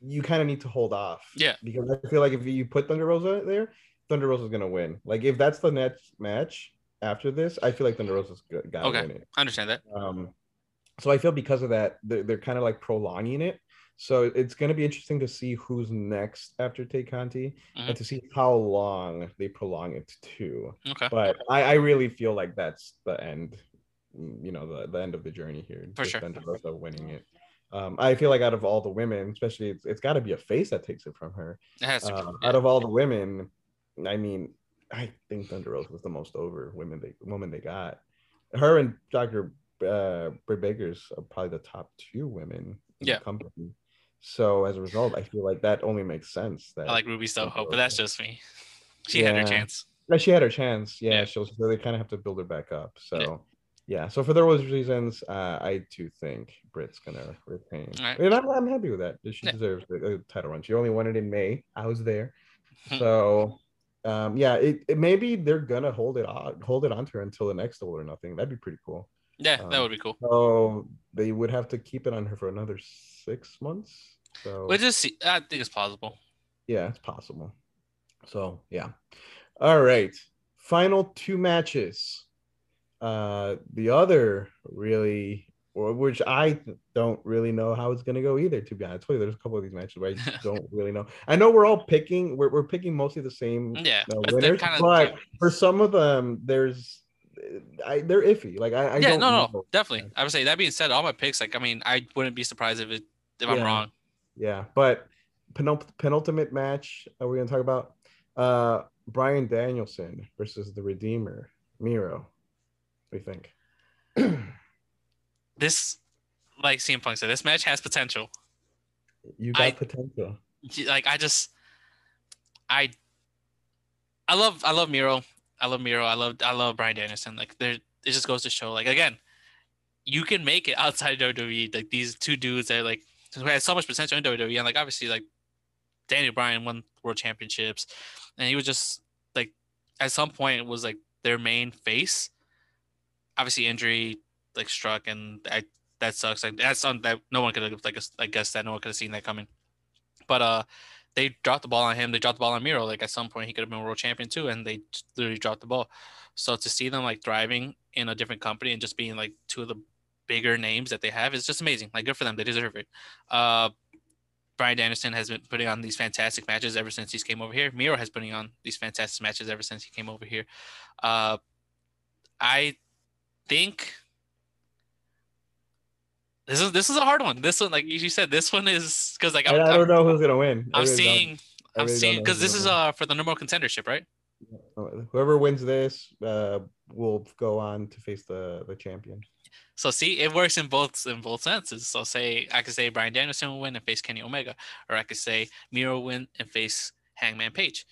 you kind of need to hold off. Yeah. Because I feel like if you put Thunder Rosa there, Thunder Rosa is gonna win. Like if that's the next match after this, I feel like Thunder Rosa's got okay. win it. I understand that. Um, so I feel because of that, they're, they're kind of like prolonging it. So it's going to be interesting to see who's next after Tay Conti mm-hmm. and to see how long they prolong it to. Okay. But I, I really feel like that's the end, you know, the, the end of the journey here. For sure. Thunder Rosa winning it. Um, I feel like out of all the women, especially it's, it's got to be a face that takes it from her. It has to. Um, yeah. Out of all the women, I mean, I think Thunder Rosa was the most over women they woman they got. Her and Dr. Uh, Britt Bakers are probably the top two women in yeah. the company. So as a result, I feel like that only makes sense. That I like Ruby Soho, but that's just me. She yeah. had her chance. Yeah, she had her chance. Yeah, yeah. so they kind of have to build her back up. So yeah, so for those reasons, uh, I too think Britt's gonna retain, right. and I'm, I'm happy with that. She yeah. deserves a, a, title run. She only won it in May. I was there, so um, yeah, it, it, maybe they're gonna hold it on, hold it onto her until the next Double or Nothing. That'd be pretty cool. Yeah, um, that would be cool. So they would have to keep it on her for another six months. So we just see. I think it's possible. Yeah, it's possible. So yeah, all right. Final two matches. Uh, the other really, or which I don't really know how it's gonna go either. To be honest with you, there's a couple of these matches where I *laughs* don't really know. I know we're all picking, we're, we're picking mostly the same yeah, uh, winners, but, but for some of them, there's I, they're iffy. Like I, I yeah, no, no, know. definitely. I would say that being said, all my picks, like I mean, I wouldn't be surprised if it if yeah. I'm wrong. Yeah, but penultimate match are we gonna talk about? Uh Bryan Danielson versus the Redeemer, Miro do you think? *clears throat* this, like CM Punk said, this match has potential. You got I, potential. Like I just, I, I love, I love Miro. I love Miro. I love, I love Bryan Danielson. Like there, it just goes to show, like again, you can make it outside of WWE. Like these two dudes that like who had so much potential in WWE, and like obviously like Daniel Bryan won world championships, and he was just like at some point was like their main face obviously injury like struck, and I that sucks. Like that's on that no one could have like I guess that no one could have seen that coming. But uh, they dropped the ball on him. They dropped the ball on Miro. Like at some point he could have been world champion too, and they literally dropped the ball. So to see them like thriving in a different company and just being like two of the bigger names that they have is just amazing. Like good for them. They deserve it. Uh, Bryan Danielson has been putting on these fantastic matches ever since he's came over here. Miro has putting on these fantastic matches ever since he came over here. Uh, I think this is this is a hard one. This one, like you said, this one is because like I'm, I, do not know who's gonna win. I'm really seeing, I'm really seeing because this is uh for the number one contendership, right? Whoever wins this uh will go on to face the the champion. So see, it works in both in both senses. So say I could say Bryan Danielson will win and face Kenny Omega, or I could say Miro win and face Hangman Page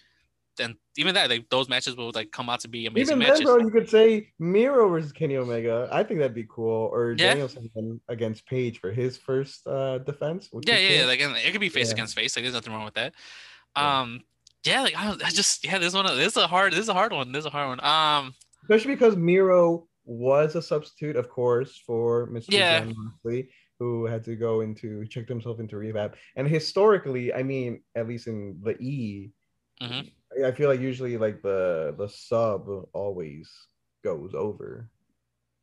and even that, like those matches will like come out to be amazing even matches. Then, bro, you could say Miro versus Kenny Omega. I think that'd be cool. Or yeah. Danielson against Page for his first uh defense. Yeah, yeah, yeah, like it could be face yeah. against face. Like there's nothing wrong with that. Um, yeah, like I, I just yeah, this one, this is a hard, this is a hard one. This is a hard one. Um, especially because Miro was a substitute, of course, for Mr. Yeah. Jon Moxley who had to go into checked himself into rehab. And historically, I mean, at least in the E, mm-hmm. I feel like usually like the the sub always goes over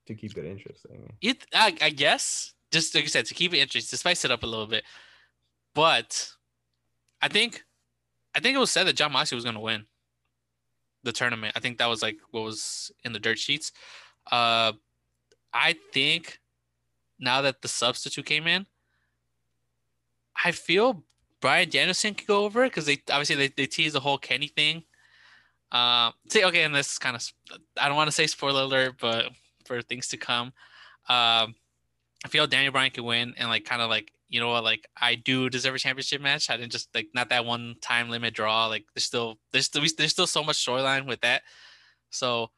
to keep it interesting. It, I, I guess, just like you said, to keep it interesting, to spice it up a little bit. But I think, I think it was said that Jon Moxley was going to win the tournament. I think that was like what was in the dirt sheets. Uh, I think now that the substitute came in, I feel Bryan Danielson could go over because they obviously they, they tease the whole Kenny thing. Um, say okay, and this kind of I don't want to say spoiler alert, but for things to come, um, I feel Daniel Bryan could win and like kind of like you know what, like I do deserve a championship match. I didn't just like not that one time limit draw. Like there's still there's still there's still so much storyline with that. So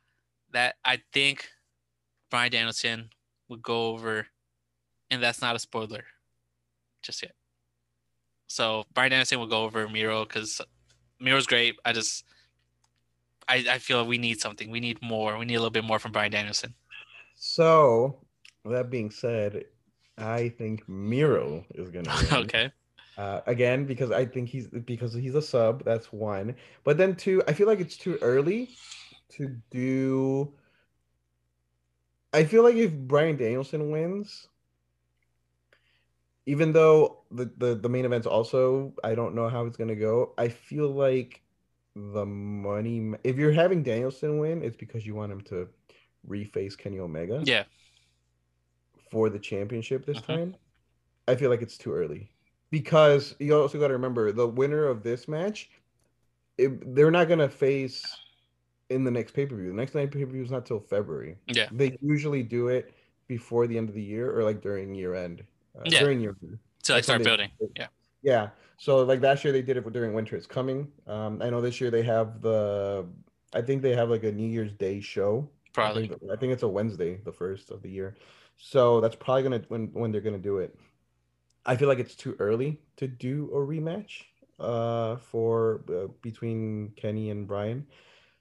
that I think Bryan Danielson would go over, and that's not a spoiler, just yet. So Bryan Danielson will go over Miro because Miro's great. I just I, I feel we need something. We need more. We need a little bit more from Bryan Danielson. So that being said, I think Miro is gonna *laughs* win. okay. Uh, again, because I think he's because he's a sub. That's one. But then two, I feel like it's too early to do. I feel like if Bryan Danielson wins, even though the, the the main event's also I don't know how it's gonna go. I feel like the money. If you're having Danielson win, it's because you want him to reface Kenny Omega. Yeah. For the championship this Uh-huh. time, I feel like it's too early because you also got to remember the winner of this match. It, they're not gonna face in the next pay per view. The next night pay per view is not till February. Yeah. They usually do it before the end of the year or like during year end. Uh, Yeah. During year end. To like start building. Yeah. Yeah. So like last year they did it during winter. It's coming. Um, I know this year they have the. I think they have like a New Year's Day show. I Probably. think, I think it's a Wednesday, the first of the year. So that's probably gonna when when they're gonna do it. I feel like it's too early to do a rematch uh for uh, between Kenny and Bryan.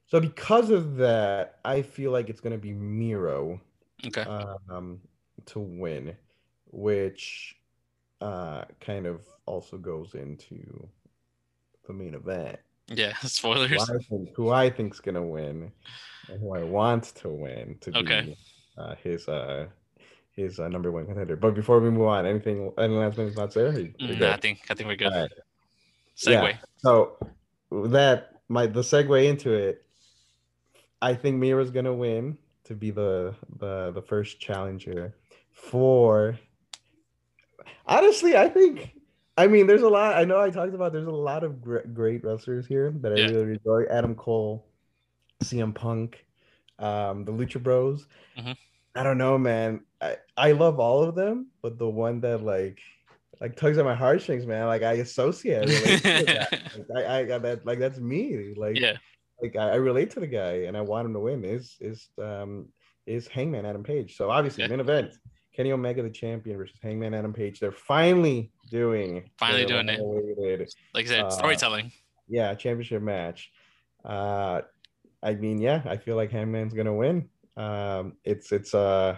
So because of that, I feel like it's gonna be Miro Okay. um, to win, which uh, kind of also goes into the main event. Yeah. *laughs* spoilers. Who I think, who I think's gonna win, and who I want to win to Okay. be uh, his uh, his uh, number one contender. But before we move on, anything any last minute thoughts there? You're Mm? I think I think we're good. Right. Segue. Yeah. So that my the segue into it, I think Miro's gonna win to be the the the first challenger for. Honestly, I think. I mean, there's a lot. I know I talked about. There's a lot of gr- great wrestlers here that I Yeah. really enjoy. Adam Cole, CM Punk, um, the Lucha Bros. Mhm. I don't know, man. I I love all of them, but the one that like like tugs at my heartstrings, man. Like I associate, I relate to. *laughs* Like, I, I got that. Like that's me. Like yeah. like I, I relate to the guy, and I want him to win. Is is um is Hangman Adam Page? So obviously, Yeah. main event. Kenny Omega, the champion, versus Hangman Adam Page. They're finally doing Finally doing it. Like I said, Uh, storytelling. Yeah, championship match. Uh, I mean, yeah, I feel like Hangman's gonna win. Um, it's it's uh,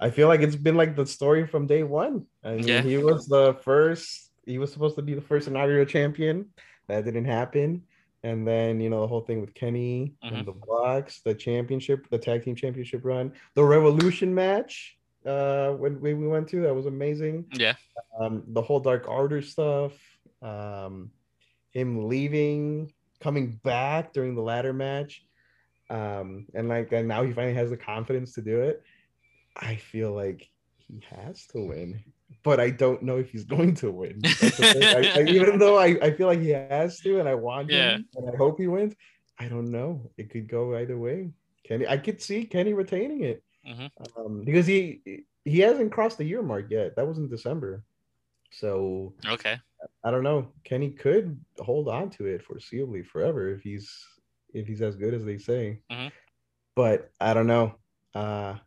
I feel like it's been like the story from day one. I mean, Yeah. he was the first. He was supposed to be the first inaugural champion. That didn't happen. And then you know the whole thing with Kenny Mhm. and the Bucks, the championship, the tag team championship run, the Revolution match. Uh, when we we went to that was amazing Yeah. um, the whole Dark Order stuff, um, him leaving, coming back during the ladder match, um, and like and now he finally has the confidence to do it. I feel like he has to win, but I don't know if he's going to win. *laughs* That's the thing. I, I, even though I, I feel like he has to, and I want Yeah. him, and I hope he wins. I don't know. It could go either way. Kenny, I could see Kenny retaining it Mhm. um, because he he hasn't crossed the year mark yet. That was in December, so Okay. I don't know. Kenny could hold on to it foreseeably forever if he's if he's as good as they say. Mhm. But I don't know. Uh,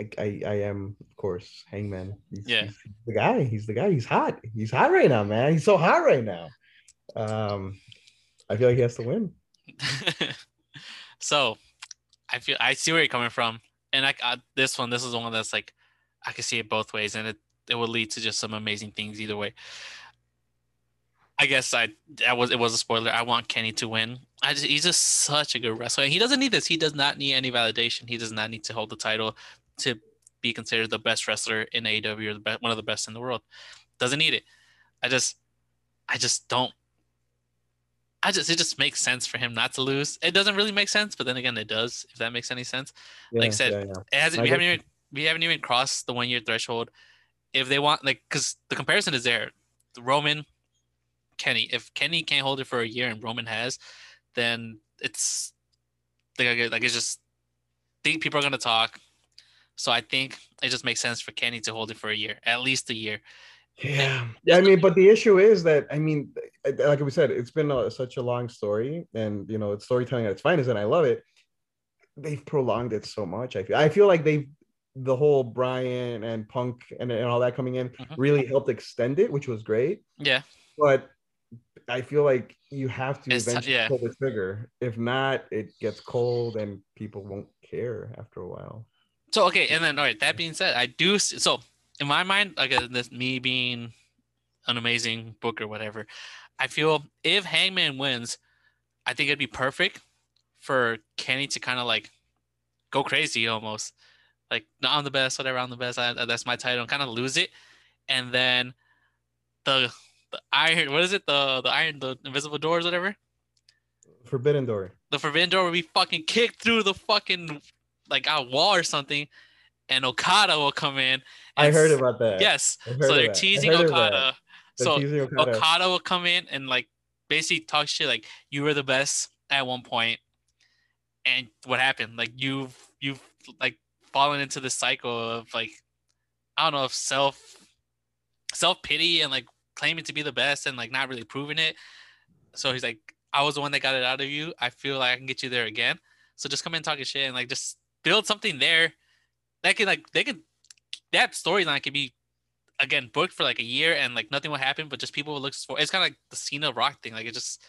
I, I I am of course Hangman. He's, Yeah. he's the guy. He's the guy. He's hot. He's hot right now, man. He's so hot right now. Um, I feel like he has to win. *laughs* so I feel I see where you're coming from, and I, I this one this is one that's like I can see it both ways, and it it will lead to just some amazing things either way. I guess I that was it was a spoiler. I want Kenny to win. I just, he's just such a good wrestler. And he doesn't need this. He does not need any validation. He does not need to hold the title to be considered the best wrestler in AEW or the best, one of the best in the world. Doesn't need it. I just I just don't I just it just makes sense for him not to lose. It doesn't really make sense, but then again, it does. If that makes any sense, Yeah, Like I said, yeah, yeah. it hasn't. I We haven't even we haven't even crossed the one year threshold. If they want, like, because the comparison is there, Roman, Kenny. If Kenny can't hold it for a year and Roman has, then it's like like it's just think people are gonna talk. So I think it just makes sense for Kenny to hold it for a year, at least a year. Yeah, yeah. I mean, but the issue is that I mean, like we said, it's been a, such a long story, and you know, it's storytelling at its finest, and I love it. They've prolonged it so much. I feel. I feel like they've the whole Bryan and Punk and, and all that coming in mm-hmm. really helped extend it, which was great. Yeah. But I feel like you have to it's eventually yeah. pull the trigger. If not, it gets cold and people won't care after a while. So okay, and then all right. That being said, I do so in my mind, like uh, this me being an amazing book or whatever. I feel if Hangman wins, I think it'd be perfect for Kenny to kind of like go crazy almost. Like, no, I'm the best, whatever, I'm the best. I, that's my title, kind of lose it. And then the the iron, what is it? The the iron, the invisible doors, whatever. Forbidden door. The forbidden door would be fucking kicked through the fucking like a wall or something, and Okada will come in. I heard about that. Yes. So they're teasing Okada. So teasing Okada. Okada will come in and like basically talk shit like you were the best at one point, and what happened? Like you've you've like fallen into the cycle of like I don't know if self self pity and like claiming to be the best and like not really proving it. So he's like, I was the one that got it out of you. I feel like I can get you there again. So just come in talking shit and like just build something there that can like they could that storyline could be again booked for like a year and like nothing will happen, but just people will look for it's kind of like the Cena Rock thing. Like it just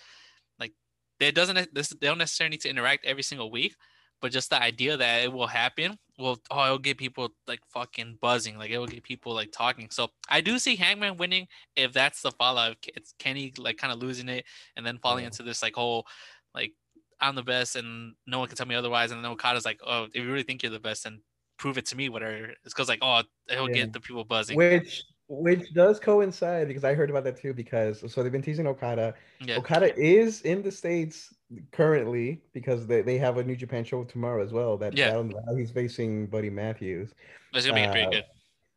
like it doesn't this they don't necessarily need to interact every single week, but just the idea that it will happen will oh it'll get people like fucking buzzing. Like it will get people like talking. So I do see Hangman winning if that's the fallout. It's Kenny like kind of losing it and then falling into this like whole like I'm the best and no one can tell me otherwise. And then Okada's like, oh, if you really think you're the best, then prove it to me. Whatever. It's because like, oh, it'll yeah. get the people buzzing. Which which does coincide because I heard about that too. Because so they've been teasing Okada. Yeah. Okada is in the states currently because they, they have a New Japan show tomorrow as well. That yeah, he's facing Buddy Matthews. That's gonna be uh, pretty good.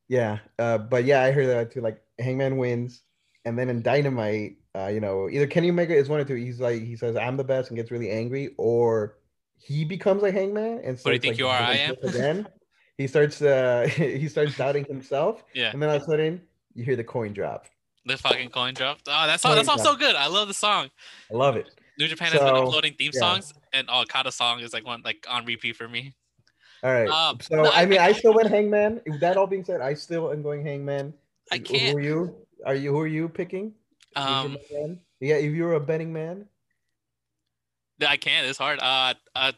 Yeah, uh, but yeah, I heard that too. Like Hangman wins, and then in Dynamite, uh, you know, either Kenny Omega is one or two. He's like he says I'm the best and gets really angry, or he becomes a Hangman and so. What do you think like, you are? I am again. *laughs* he starts uh *laughs* he starts doubting himself. Yeah. And then all of a sudden you hear the coin drop. The fucking coin drop. Oh, that song, that song's so good. I love the song. I love it. New Japan so, has been uploading theme yeah. songs, and oh, Kata song is like one like on repeat for me. All right. Um, so no, I, I mean, I, still went Hangman. With that all being said, I still am going Hangman. I can't. Who are you? Are you? Who are you picking? Um. Yeah, if you're a betting man. I can't. It's hard. Uh, uh,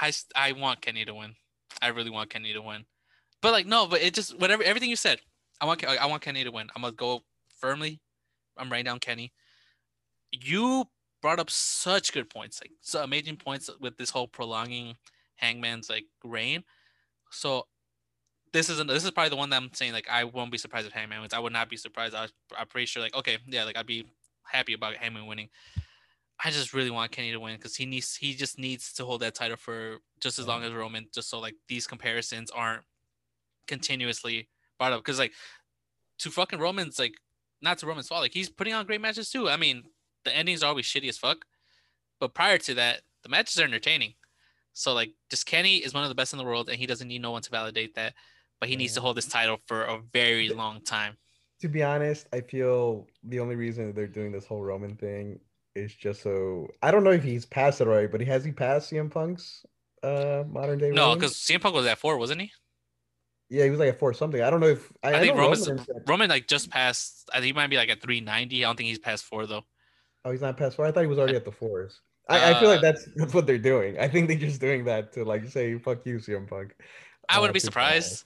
I I want Kenny to win. I really want Kenny to win. But like no, but it just whatever everything you said. I want I want Kenny to win. I'm gonna go firmly. I'm writing down Kenny. You brought up such good points, like so amazing points with this whole prolonging Hangman's like reign. So this is this is probably the one that I'm saying like I won't be surprised if Hangman wins. I would not be surprised. I I'm pretty sure like okay yeah like I'd be happy about Hangman winning. I just really want Kenny to win because he needs he just needs to hold that title for just as long mm-hmm. as Roman, just so like these comparisons aren't continuously brought up. Because like to fucking Roman's like not to Roman's fault, like he's putting on great matches too. I mean, the endings are always shitty as fuck, but prior to that, the matches are entertaining. So like just Kenny is one of the best in the world, and he doesn't need no one to validate that, but he yeah. needs to hold this title for a very long time. To be honest, I feel the only reason they're doing this whole Roman thing is just so I don't know if he's passed it already, but he has he passed CM Punk's uh modern day. No, because CM Punk was at four, wasn't he? Yeah, he was like at four something. I don't know if I, I think Roman Roman like just passed. I think he might be like at three ninety. I don't think he's past four though. Oh, he's not past four. I thought he was already at the fours. I, uh, I feel like uh, that's that's what they're doing. I think they're just doing that to like say "fuck you, CM Punk." I wouldn't uh, be surprised.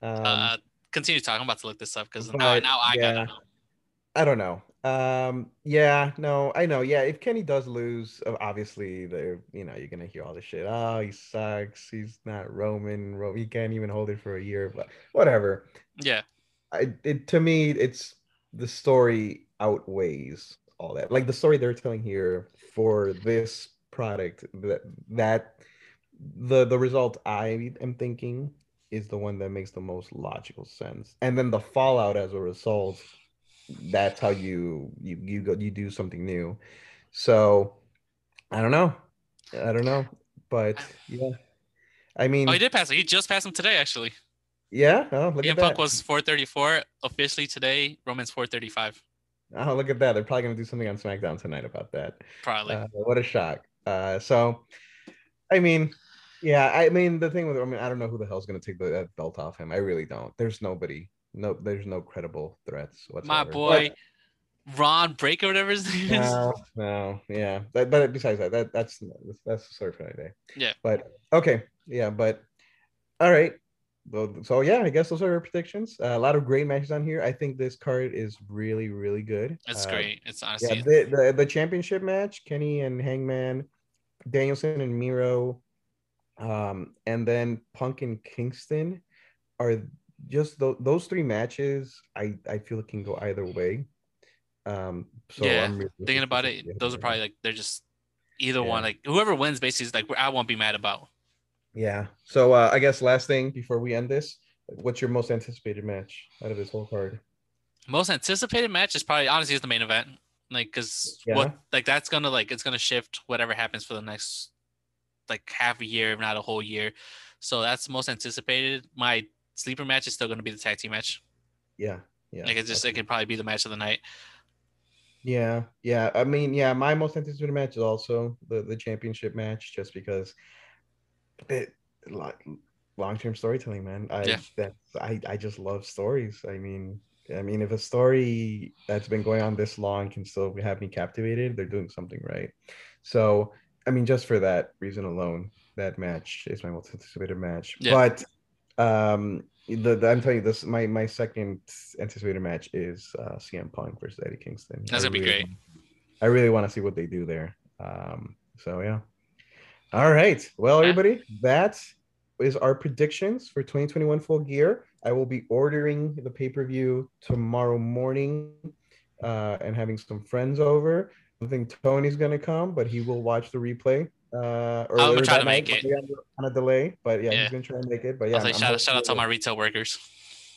Um, uh, continue talking. I'm about to look this up because now, now I yeah, gotta know. I don't know. Um, yeah, no, I know. Yeah, if Kenny does lose, obviously, the you know you're gonna hear all this shit. Oh, he sucks. He's not Roman. Ro- he can't even hold it for a year. But whatever. Yeah. I it to me, it's the story outweighs all that. Like the story they're telling here for this product that that the the result I am thinking is the one that makes the most logical sense. And then the fallout as a result that's how you you you go you do something new. So I don't know. I don't know. But yeah. I mean Oh he did pass it. He just passed him today actually. Yeah. Oh, look Punk that. was 434 officially today. Roman's 435. Oh, look at that. They're probably gonna do something on SmackDown tonight about that. Probably. Uh, what a shock. Uh, so, I mean, yeah, I mean the thing with I mean I don't know who the hell's gonna take the that belt off him. I really don't. There's nobody. No, there's no credible threats whatsoever. My boy, Bron Breakker, whatever his name is. no, no, yeah. That, but besides that, that that's that's, story for another day. Yeah. But okay, yeah, but all right. Well, So yeah, I guess those are our predictions. Uh, a lot of great matches on here. I think this card is really, really good. It's Uh, great. It's Yeah, honestly the, the the championship match, Kenny and Hangman, Danielson and Miro, um, and then Punk and Kingston are just tho- those three matches. I I feel it can go either way. Um, so Yeah, I'm really thinking about it. Those are probably like they're just either Yeah. one. Like whoever wins, basically, is like I won't be mad about. yeah. So uh, I guess last thing before we end this, what's your most anticipated match out of this whole card? Most anticipated match is probably honestly is the main event. Like, cause Yeah. what like that's gonna like it's gonna shift whatever happens for the next like half a year, if not a whole year. So that's most anticipated. My sleeper match is still gonna be the tag team match. Yeah, yeah. Like it's just it could probably be the match of the night. Yeah, yeah. I mean, yeah, my most anticipated match is also the the championship match, just because it like long term storytelling, man. I Yeah. that I I just love stories. I mean, I mean, if a story that's been going on this long can still have me captivated, they're doing something right. So, I mean, just for that reason alone, that match is my most anticipated match. Yeah. But um the, the- I'm telling you this my my second anticipated match is uh CM Punk versus Eddie Kingston. That's I gonna be really great. want- I really want to see what they do there. Um so yeah. All right. Well, everybody, that is our predictions for 2021 full gear. I will be ordering the pay-per-view tomorrow morning uh and having some friends over. I think Tony's gonna come, but he will watch the replay. Uh, or I'm gonna try to make it. on a delay, but yeah, Yeah. he's gonna try and make it. But yeah, I'll say I'm- I'm shout, shout out to all my retail workers.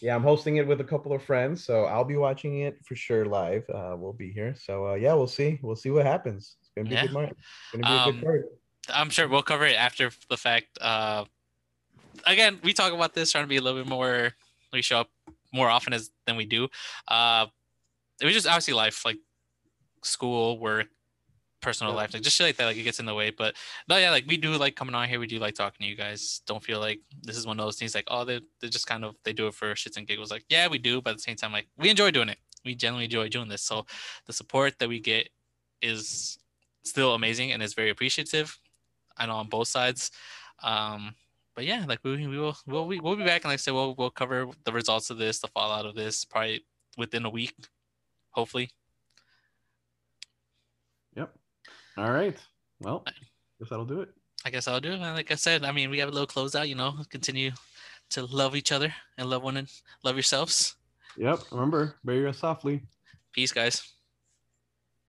yeah, I'm hosting it with a couple of friends, so I'll be watching it for sure live. Uh, we'll be here, so uh, yeah, we'll see. We'll see what happens. It's gonna be Yeah. a good. It's gonna be a Um, good card. I'm sure we'll cover it after the fact. Uh, again, we talk about this trying to be a little bit more. We show up more often as than we do. Uh, it was just obviously life, like school, work, personal Yeah. life, like just shit like that. Like it gets in the way. But no, yeah, like we do like coming on here. We do like talking to you guys. Don't feel like this is one of those things. Like oh, they they just kind of they do it for shits and giggles. Like yeah, we do, but at the same time, like we enjoy doing it. We genuinely enjoy doing this. So the support that we get is still amazing and is very appreciative. I know on both sides. Um, but yeah, like we, we will we'll, we- we'll be back and like I said, we'll we'll cover the results of this, the fallout of this, probably within a week, hopefully. Yep. All right. Well, I guess that'll do it. I guess I'll do it. Like I said, I mean, we have a little closeout, you know, continue to love each other and love one and love yourselves. Yep. Remember, bury us softly. Peace, guys.